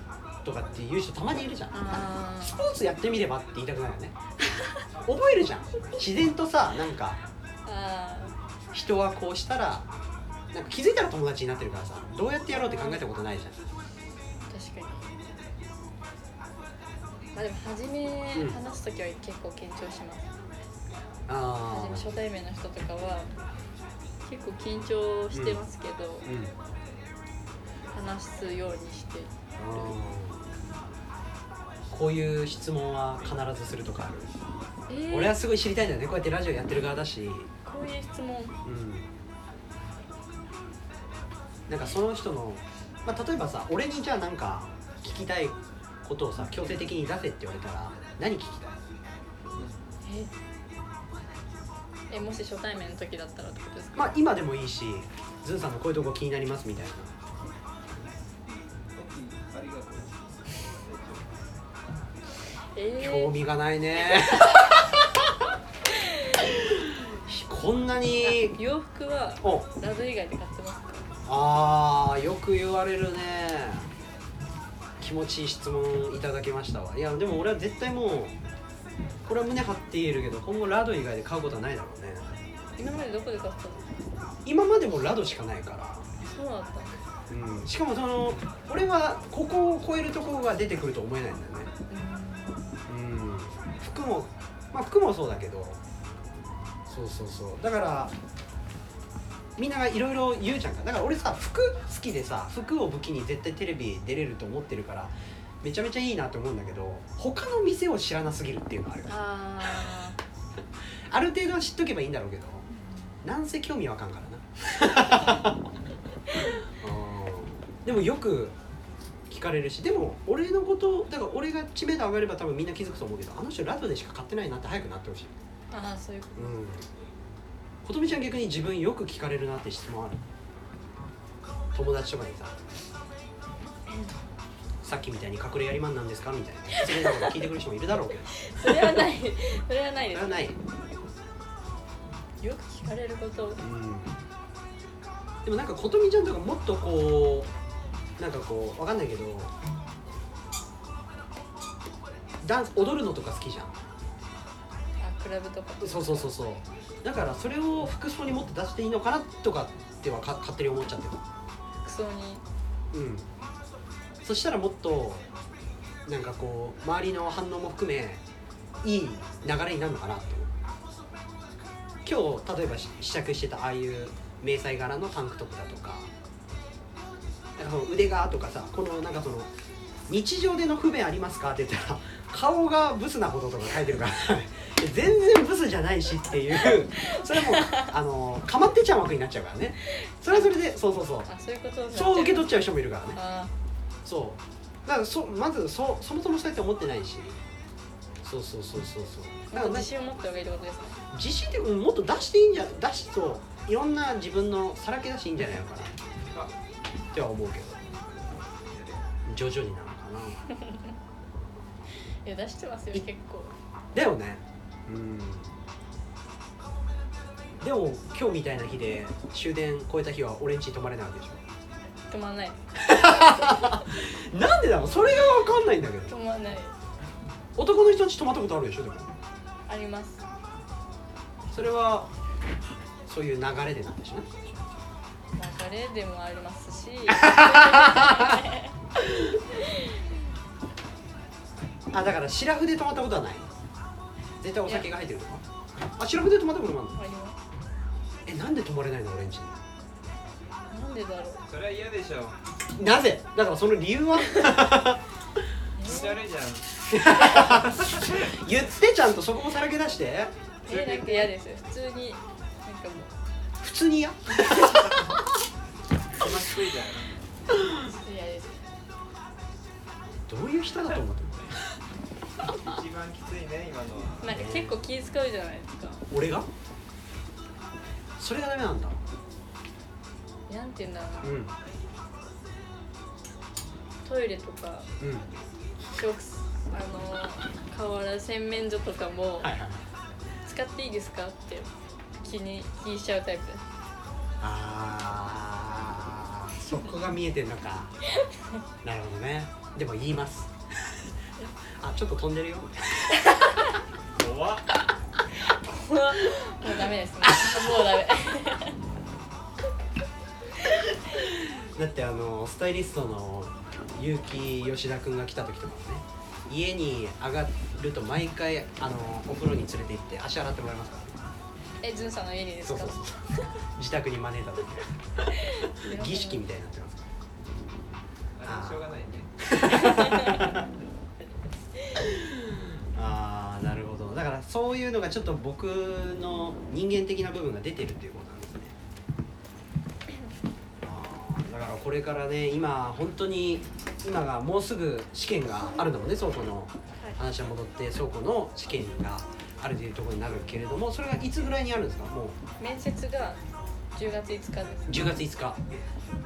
とかっていう人たまにいるじゃん。あスポーツやってみればって言いたくなるよね。覚えるじゃん。自然とさなんかあ人はこうしたらなんか気づいたら友達になってるからさどうやってやろうって考えたことないじゃん。確かに。まあでも初めうん。話す時は結構緊張します、あ初め初対面の人とかは結構緊張してますけど、うん。話すようにしてこういう質問は必ずするとかある？えー。俺はすごい知りたいんだよね。こうやってラジオやってる側だし。こういう質問。うんなんかその人の、まあ、例えばさ俺にじゃあなんか聞きたいことをさ強制的に出せって言われたら何聞きたい？え？えもし初対面の時だったらってことですか？まあ今でもいいしズンさんのこういうとこ気になりますみたいな。え興ー、味がないね。こんなに洋服はお。ラド以外で買っあーよく言われるね。気持ちいい質問いただきましたわ。いやでも俺は絶対もうこれは胸張って言えるけど今後ラド以外で買うことはないだろうね。今までどこで買ったの？今までもラドしかないから。そうだったうん、しかもその俺はここを超えるところが出てくると思えないんだよね。うん。服もまあ服もそうだけど。そうそうそう。だからみんながいろいろ言うじゃんか。だから俺さ服好きでさ服を武器に絶対テレビ出れると思ってるからめちゃめちゃいいなと思うんだけど他の店を知らなすぎるっていうのはあるよあ ある程度は知っとけばいいんだろうけどなんせ興味わかんからな。うん。でもよく聞かれるしでも俺のことだから俺が知名度上がれば多分みんな気づくと思うけどあの人ラドでしか買ってないなって早くなってほしい。ーあーそういうこうん琴美ちゃん逆に自分よく聞かれるなって質問ある？友達とかにさ。さっきみたいに隠れやりマンなんですか？みたいな。失礼なこと聞いてくる人もいるだろうけど。とそれはない。それはないです。それはない。よく聞かれること。うん。でもなんか琴美ちゃんとかもっとこうなんかこうわかんないけどダンス踊るのとか好きじゃんブとか。そうそうそうそう。だからそれを服装にもっと出していいのかなとかってはか勝手に思っちゃってた服装に。うん。そしたらもっとなんかこう周りの反応も含めいい流れになるのかなと。今日例えばし試着してたああいう迷彩柄のタンクトップだとか。なんかその腕がとかさこのなんかその日常での不便ありますかって言ったら顔がブスなこととか書いてるから全然ブスじゃないしっていう それもうあのかまってちゃう枠になっちゃうからね。それはそれでそうそうそう。あそういうことそう受け取っちちゃう人もいるからね。あそう。だからそまずそそもそもそうやって思ってないし。そうそうそうそうそう。だからなーもっと自信を持った方がいいってことですね。自信ってうんもっと出していいんじゃ出しそう。いろんな自分のさらけ出していいんじゃないのかな。っては思うけど。徐々になのかな。いや出してますよ結構。だよねうん。でも今日みたいな日で終電超えた日は俺ん家に泊まれないわけでし止まんない。ょ なんでだろう？それが分かんないんだけど。止まんない。男の人ん家泊まったことあるでしょ？でも。あります。それはそういう流れでなんでしょうね。流れでもありますし。あだからシラフで泊まったことはない絶対お酒が入ってるとか。あシラフで泊まったこともあるの？ありまえなんで泊まれないの？俺ん家に。すなんでだろう。それは嫌でしょ。なぜ？だからその理由は？気持ち悪いじゃん言ってちゃんとそこもさらけ出して。ええなんか嫌です。普通になんかも普通にいじゃん。う嫌です。どういう人だと思ってる？一番きついね今のは。なんか結構気使うじゃないですか。俺が？それがダメなんだ。なんて言うんだろうな。うん。トイレとかうん。食あの河原洗面所とかもはいはい。使っていいですかって気に気にしちゃうタイプ。ですあーそこが見えてんのか。なるほどね。でも言いますあちょっと飛んでるよ。怖っ。もうダメです。ねもうダメ。だってあのスタイリストの結城吉田君が来た時とかもね家に上がると毎回あのお風呂に連れて行って足洗ってもらいますからね。えずんさんの家にですか？そうそうそう。自宅に招いた時。儀式みたいになってますあれしょうがないね ああなるほど。だからそういうのがちょっと僕の人間的な部分が出てるっていうことなんですね。あーだからこれからね今本当に今がもうすぐ試験があるのもね倉庫の話は戻って倉庫の試験があるというところになるけれどもそれがいつぐらいにあるんですか？もう。面接が10月5日です10月5日。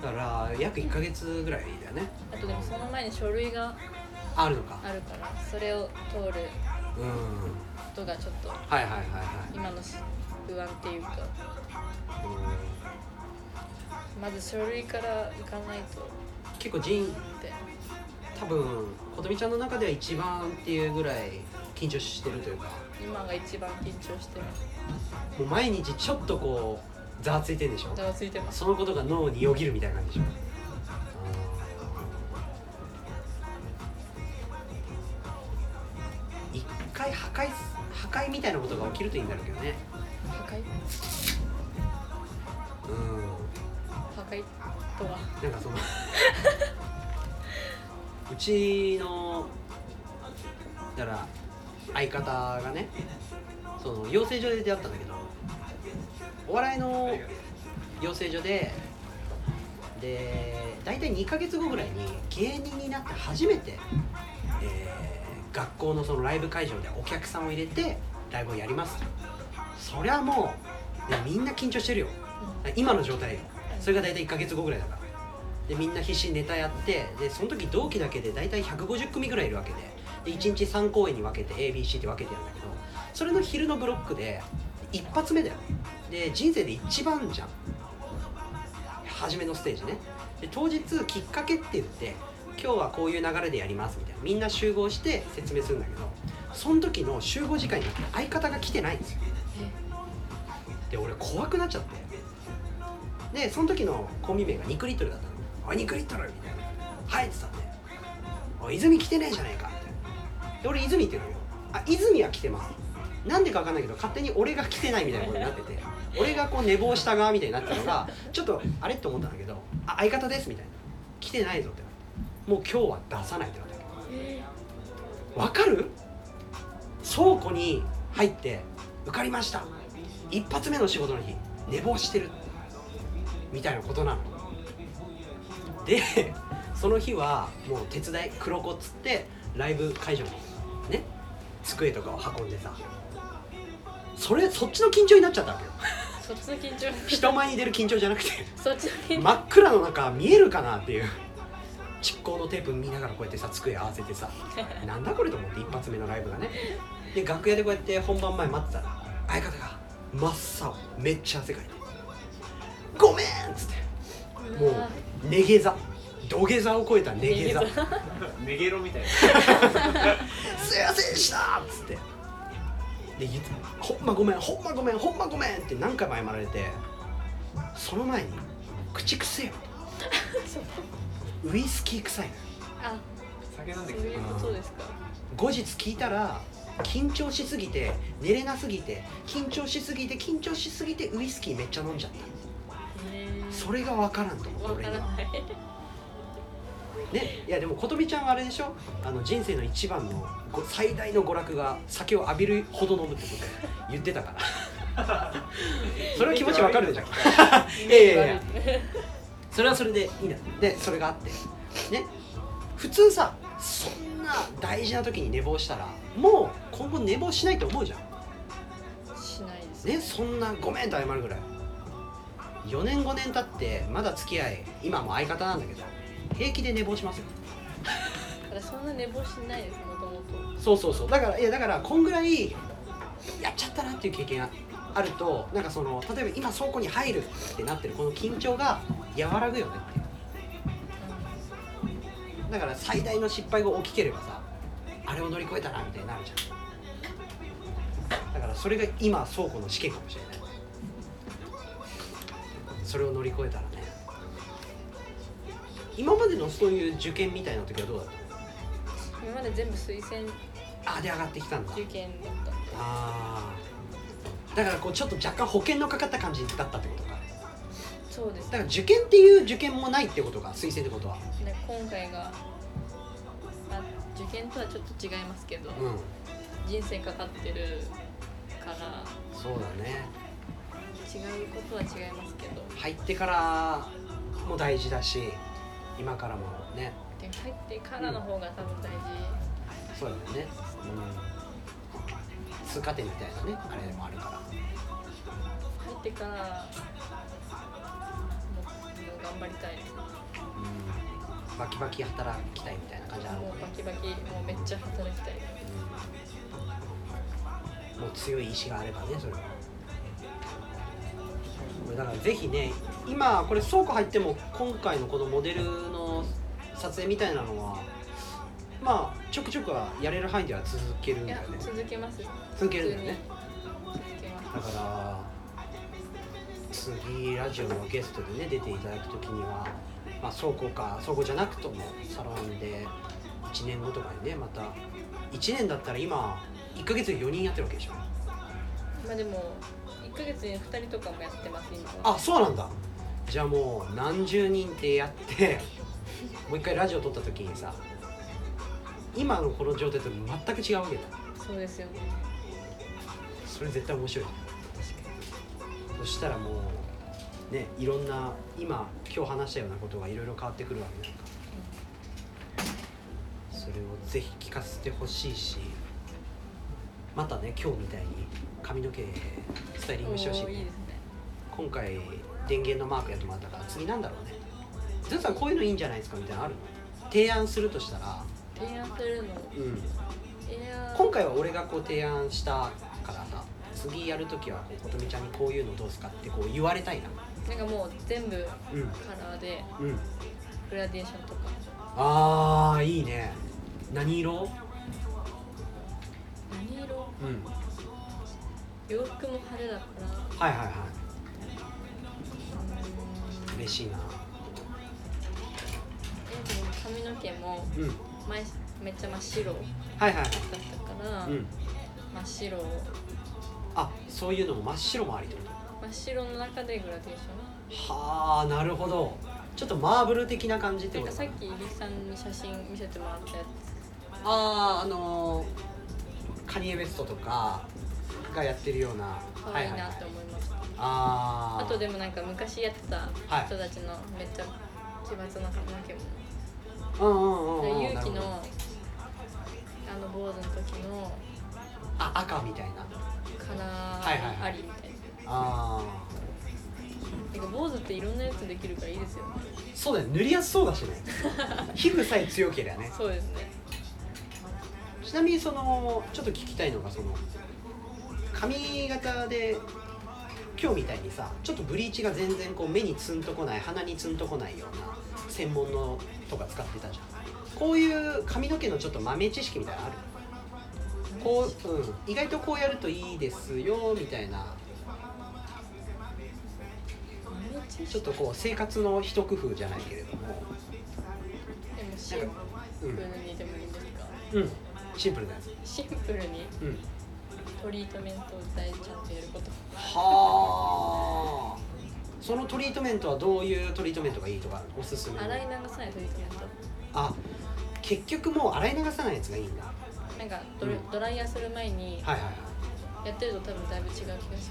だから約1か月ぐらいだよね。あとでもその前に書類があるのか。あるからそれを通るうんことがちょっとはいはいはいはい。今のし不安っていうか。うん。まず書類から行かないと。結構人って多分琴美ちゃんの中では一番っていうぐらい緊張してるというか。今が一番緊張してますもう毎日ちょっとこうざわついてるんでしょ？ざわついてます。そのことが脳によぎるみたいな感じでしょ？破壊破壊みたいなことが起きるといいんだろうけどね。破壊？うん。破壊とは？なんかその うちのだから相方がねその養成所で出会ったんだけどお笑いの養成所でで大体2ヶ月後ぐらいに芸人になって初めて、えー学校のそのライブ会場でお客さんを入れてライブをやります。そりゃもう、ねみんな緊張してるよ。今の状態よ。それが大体1ヶ月後ぐらいだから。でみんな必死にネタやってでその時同期だけで大体150組ぐらいいるわけで。で1日3公演に分けて ABC って分けてるんだけどそれの昼のブロックで一発目だよ。で人生で一番じゃん。初めのステージね。で当日きっかけって言って今日はこういう流れでやりますみたいな。みんな集合して説明するんだけどその時の集合時間になって相方が来てないんですよ。で俺怖くなっちゃって。でその時のコンビ名が2リットルだったの「おい2リットル」みたいな「はい」って言ったんで「おい泉来てねえじゃねえか」みたいな。で俺泉って言うのよ「あ泉は来てます」なんでか分かんないけど勝手に俺が来てないみたいなことになってて。俺がこう寝坊した側みたいになってたのがちょっとあれ？って思ったんだけど「あ相方です」みたいな「来てないぞ」ってもう今日は出さないってわわかる？倉庫に入って受かりました。一発目の仕事の日寝坊してる。みたいなことなの。でその日はもう手伝い黒子っつってライブ会場にね机とかを運んでさ。それそっちの緊張になっちゃったわけよ。そっちの緊張。人前に出る緊張じゃなくて。そっちの緊張。真っ暗の中見えるかなっていう蓄光のテープ見ながらこうやってさ机合わせてさ なんだこれと思って一発目のライブがね。で楽屋でこうやって本番前待ってたら相方が真っ青めっちゃ汗かいて「ごめん!」っつって。もう寝げ座。土下座を超えた寝げ座。寝げ座。ネゲロみたいな。すいませんでしたっつって。で言って「ほんまごめんほんまごめんほんまごめん」って何回も謝られてその前に「口くせえよ」ウイスキー臭いのよ。あ酒飲んできて。そういうことですか。後日聞いたら緊張しすぎて寝れなすぎて緊張しすぎて緊張しすぎてウイスキーめっちゃ飲んじゃった。それが分からんと思うわ俺には。からない。ねいやでも琴美ちゃんはあれでしょ？あの人生の一番のご最大の娯楽が酒を浴びるほど飲むってこと言ってたから。それは気持ち分かるでしょ？いやいやいやそれはそれでいいんだでそれがあって。ね。普通さそんな大事な時に寝坊したらもう今後寝坊しないと思うじゃん。しないです。ねそんなごめんと謝るぐらい。4年5年経ってまだ付き合い今も相方なんだけど平気で寝坊しますよ。だからそんな寝坊しないですもともと。そうそうそう。だからいやだからこんぐらいやっちゃったなっていう経験があるとなんかその例えば今倉庫に入るってなってるこの緊張が和らぐよねっていう。だから最大の失敗が起きければさあれを乗り越えたなみたいになるじゃん。だからそれが今倉庫の試験かもしれない。それを乗り越えたらね。今までのそういう受験みたいな時はどうだったの？今まで全部推薦あで上がってきたんだ。受験だった。ああだからこうちょっと若干保険のかかった感じだったってことか。そうです。だから受験っていう受験もないってことか推薦ってことは。で今回があ受験とはちょっと違いますけど、うん。人生かかってるからそうだね。違うことは違いますけど。入ってからも大事だし今からもね。でも入ってからの方が多分大事。そうだよね。うん通過点みたいなねあれもあるから。入ってからもう頑張りたい。うん。バキバキ働きたいみたいな感じあるもうバキバキもうめっちゃ働きたい。うん。もう強い意志があればねそれは。だからぜひね今これ倉庫入っても今回のこのモデルの撮影みたいなのはまあちょくちょくはやれる範囲では続けるんだよね。続けます。続けるんだよね。続けます。だから次ラジオのゲストでね出ていただく時には、まあ、倉庫か倉庫じゃなくともサロンで1年後とかにねまた1年だったら今1ヶ月で4人やってるわけでしょ。まあでも1ヶ月に2人とかもやってます今は。あそうなんだ。じゃあもう何十人ってやってもう一回ラジオ撮った時にさ今のこの状態と全く違うわけだ。そうですよね。それ絶対面白い。そしたらもうねいろんな今今日話したようなことがいろいろ変わってくるわけだから。それをぜひ聞かせてほしいしまたね今日みたいに髪の毛スタイリングしてほし。い,、いいね。今回電源のマークやってもらったから次なんだろうね。ずんさんこういうのいいんじゃないですかみたいなのあるの？提案するとしたら、提案するの？うん、今回は俺がこう提案したからさ次やるときはこう琴美ちゃんにこういうのどうすかってこう言われたいな。なんかもう全部うん。カラーでうん。グラデーションとか。あーいいね。何色？何色？うん。洋服も派手だから。はいはいはうーんい嬉しいな。えでも髪の毛もうん前めっちゃ真っ白だっはいはい。はいたから、うん。真っ白。をあそういうのも真っ白もありってこ真っ白の中でグラデーシとはあなるほど。ちょっとマーブル的な感じっョンな。んかさっき入さんに写真見せてもらったやあああのーカニエ・ウェストとかがやってるような。つ可愛いなって思いました、あー。あとでもなんか昔やってたはい。人たちのめっちゃ奇抜な髪の毛も、うんうんうん勇気のあの坊主の時のあ赤みたいな。カラはいはいはい。ーありみたいな、あてか坊主っていろんなやつできるからいいですよ。ねあそうだよ塗りやすそうだしね。皮膚さえ強ければね。そうですね。ちなみにそのちょっと聞きたいのがその髪型で今日みたいにさちょっとブリーチが全然こう目にツンとこない鼻にツンとこないような専門のとか使ってたじゃん。こういう髪の毛のちょっと豆知識みたいなのある？こう、うん、意外とこうやるといいですよみたいな。ちょっとこう生活の一工夫じゃないけれども。でもシンプルにでもいいんですか、うん。シンプルなやつ。シンプルに？うん。トリートメントを大ちゃんとやること。はあそのトリートメントはどういうトリートメントがいいとかおすすめの？洗い流さないトリートメント。あ結局もう洗い流さないやつがいいんだ。はなんかド,、うん。ドライヤーする前にいはいはい。やってると多分だいぶ違う気がします。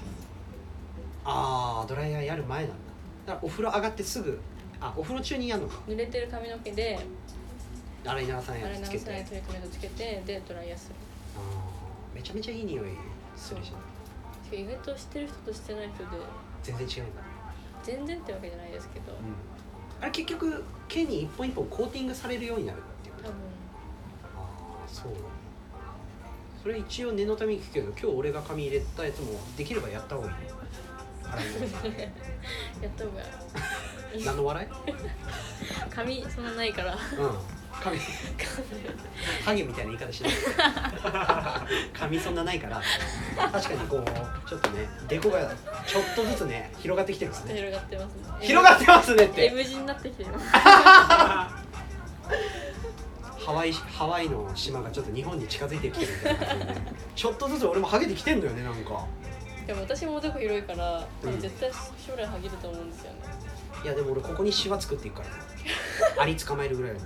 ああドライヤーやる前なんだ。だからお風呂上がってすぐあお風呂中にやるのか。濡れてる髪の毛で洗い流さない洗いやつつけて。流さないトリートメントつけてでドライヤーする。あーめちゃめちゃいい匂いするじゃん。てか意外と知ってる人としてない人で。全然違うんだ、全然ってわけじゃないですけど、うん、あれ結局毛に一本一本コーティングされるようになるっていうこと？多分。ああそう。それ一応念のために聞くけど今日俺が髪入れたやつもできればやった方がいい。洗い流さないやった方がいい。何の笑い？髪そんなないから。うん髪ハゲみたいな言い方しない。髪そんなないから。確かにこうちょっとねデコがちょっとずつね広がってきてるからね。広がってますね。広がってますねって。M 字になってきてる。ハワイハワイの島がちょっと日本に近づいてきてるみたいな感じで。ねちょっとずつ俺もハゲてきてんのよねなんか。でも私もおでこ広いから多うん。分絶対将来ハゲると思うんですよね、いやでも俺ここにシワ作っていくからね アリ捕まえるぐらいの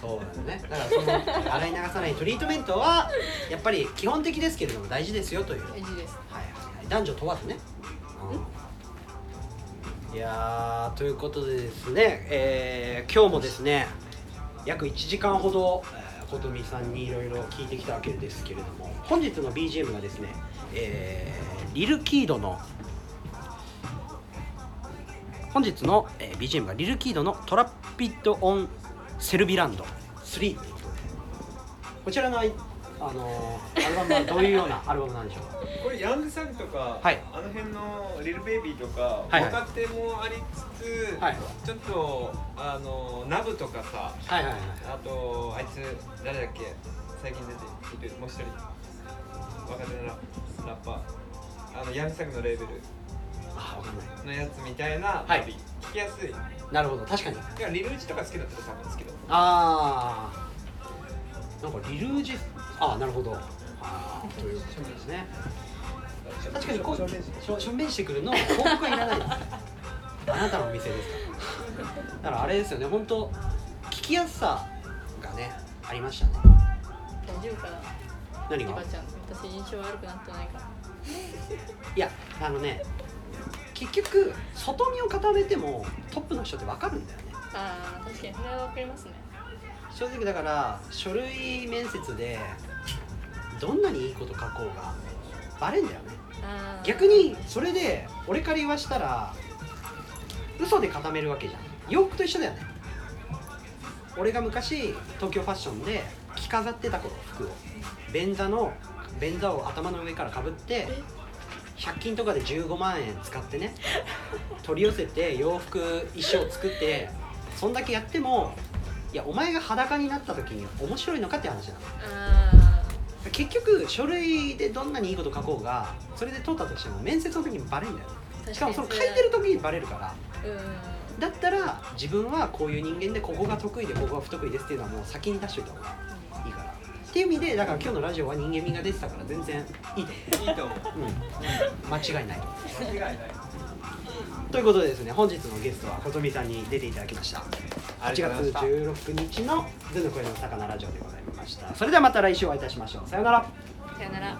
そうだね。だからその洗い流さないトリートメントはやっぱり基本的ですけれども大事ですよという、はい大事です。はい、男女問わずね、うん、いやーということでですね、えー今日もですね約1時間ほど、えー琴美さんにいろいろ聞いてきたわけですけれども本日の BGM がですね、えーリルキードの本日の、えー BGM が Lil Keed の Trapped on Cleveland 3というこちらのあのーアルバムは どういうようなアルバムなんでしょうか？これ Young Thug とか、はい。あの辺の Lil Baby とか、はいはい。若手もありつつ、はい。ちょっとあの Nav とかさはいはいはい。あとあいつ誰だっけ？最近出ているもう一人。若手のララッパー。あのヤングサグのレーベルあわかんない。のやつみたいな、はい聞きやすい。いなるほど。確かに。やリルーチとか好きだったら多分好きだああなんかリルージああなるほど。あーということですね。確かにこうしょしょんべんしてくるの広告はいらないです。あなたのお店ですか。らだからあれですよね。本当聞きやすさがねありましたね。大丈夫かな。何が？リバちゃん私印象悪くなってないかいやあのね結局外見を固めてもトップの人って分かるんだよね。ああ確かにそれはわかりますね。正直だから書類面接でどんなにいいこと書こうがバレんだよね。逆にそれで俺から言わしたら嘘で固めるわけじゃん。洋服と一緒だよね。俺が昔東京ファッションで着飾ってた頃服を。便座の便座を頭の上からかぶってえ？100均とかで15万円使ってね取り寄せて洋服衣装作ってそんだけやってもいやお前が裸になった時に面白いのかって話なの。あ結局書類でどんなにいいこと書こうがそれで通ったとしても面接の時にバレるんだよね。ーしかもその書いてる時にバレるから。うん。だったら自分はこういう人間でここが得意でここが不得意ですっていうのはもう先に出しといた方がっていう意味でだから今日のラジオは人間味が出てたから全然いいといいと思う。思う、うん、間違いないと間違いない。ということでですね本日のゲストはことみさんに出ていただきました。8あり月がとうございま16日の「ズの声の魚ラジオ」でございました。それではまた来週お会いいたしましょう。さようなら。さよなら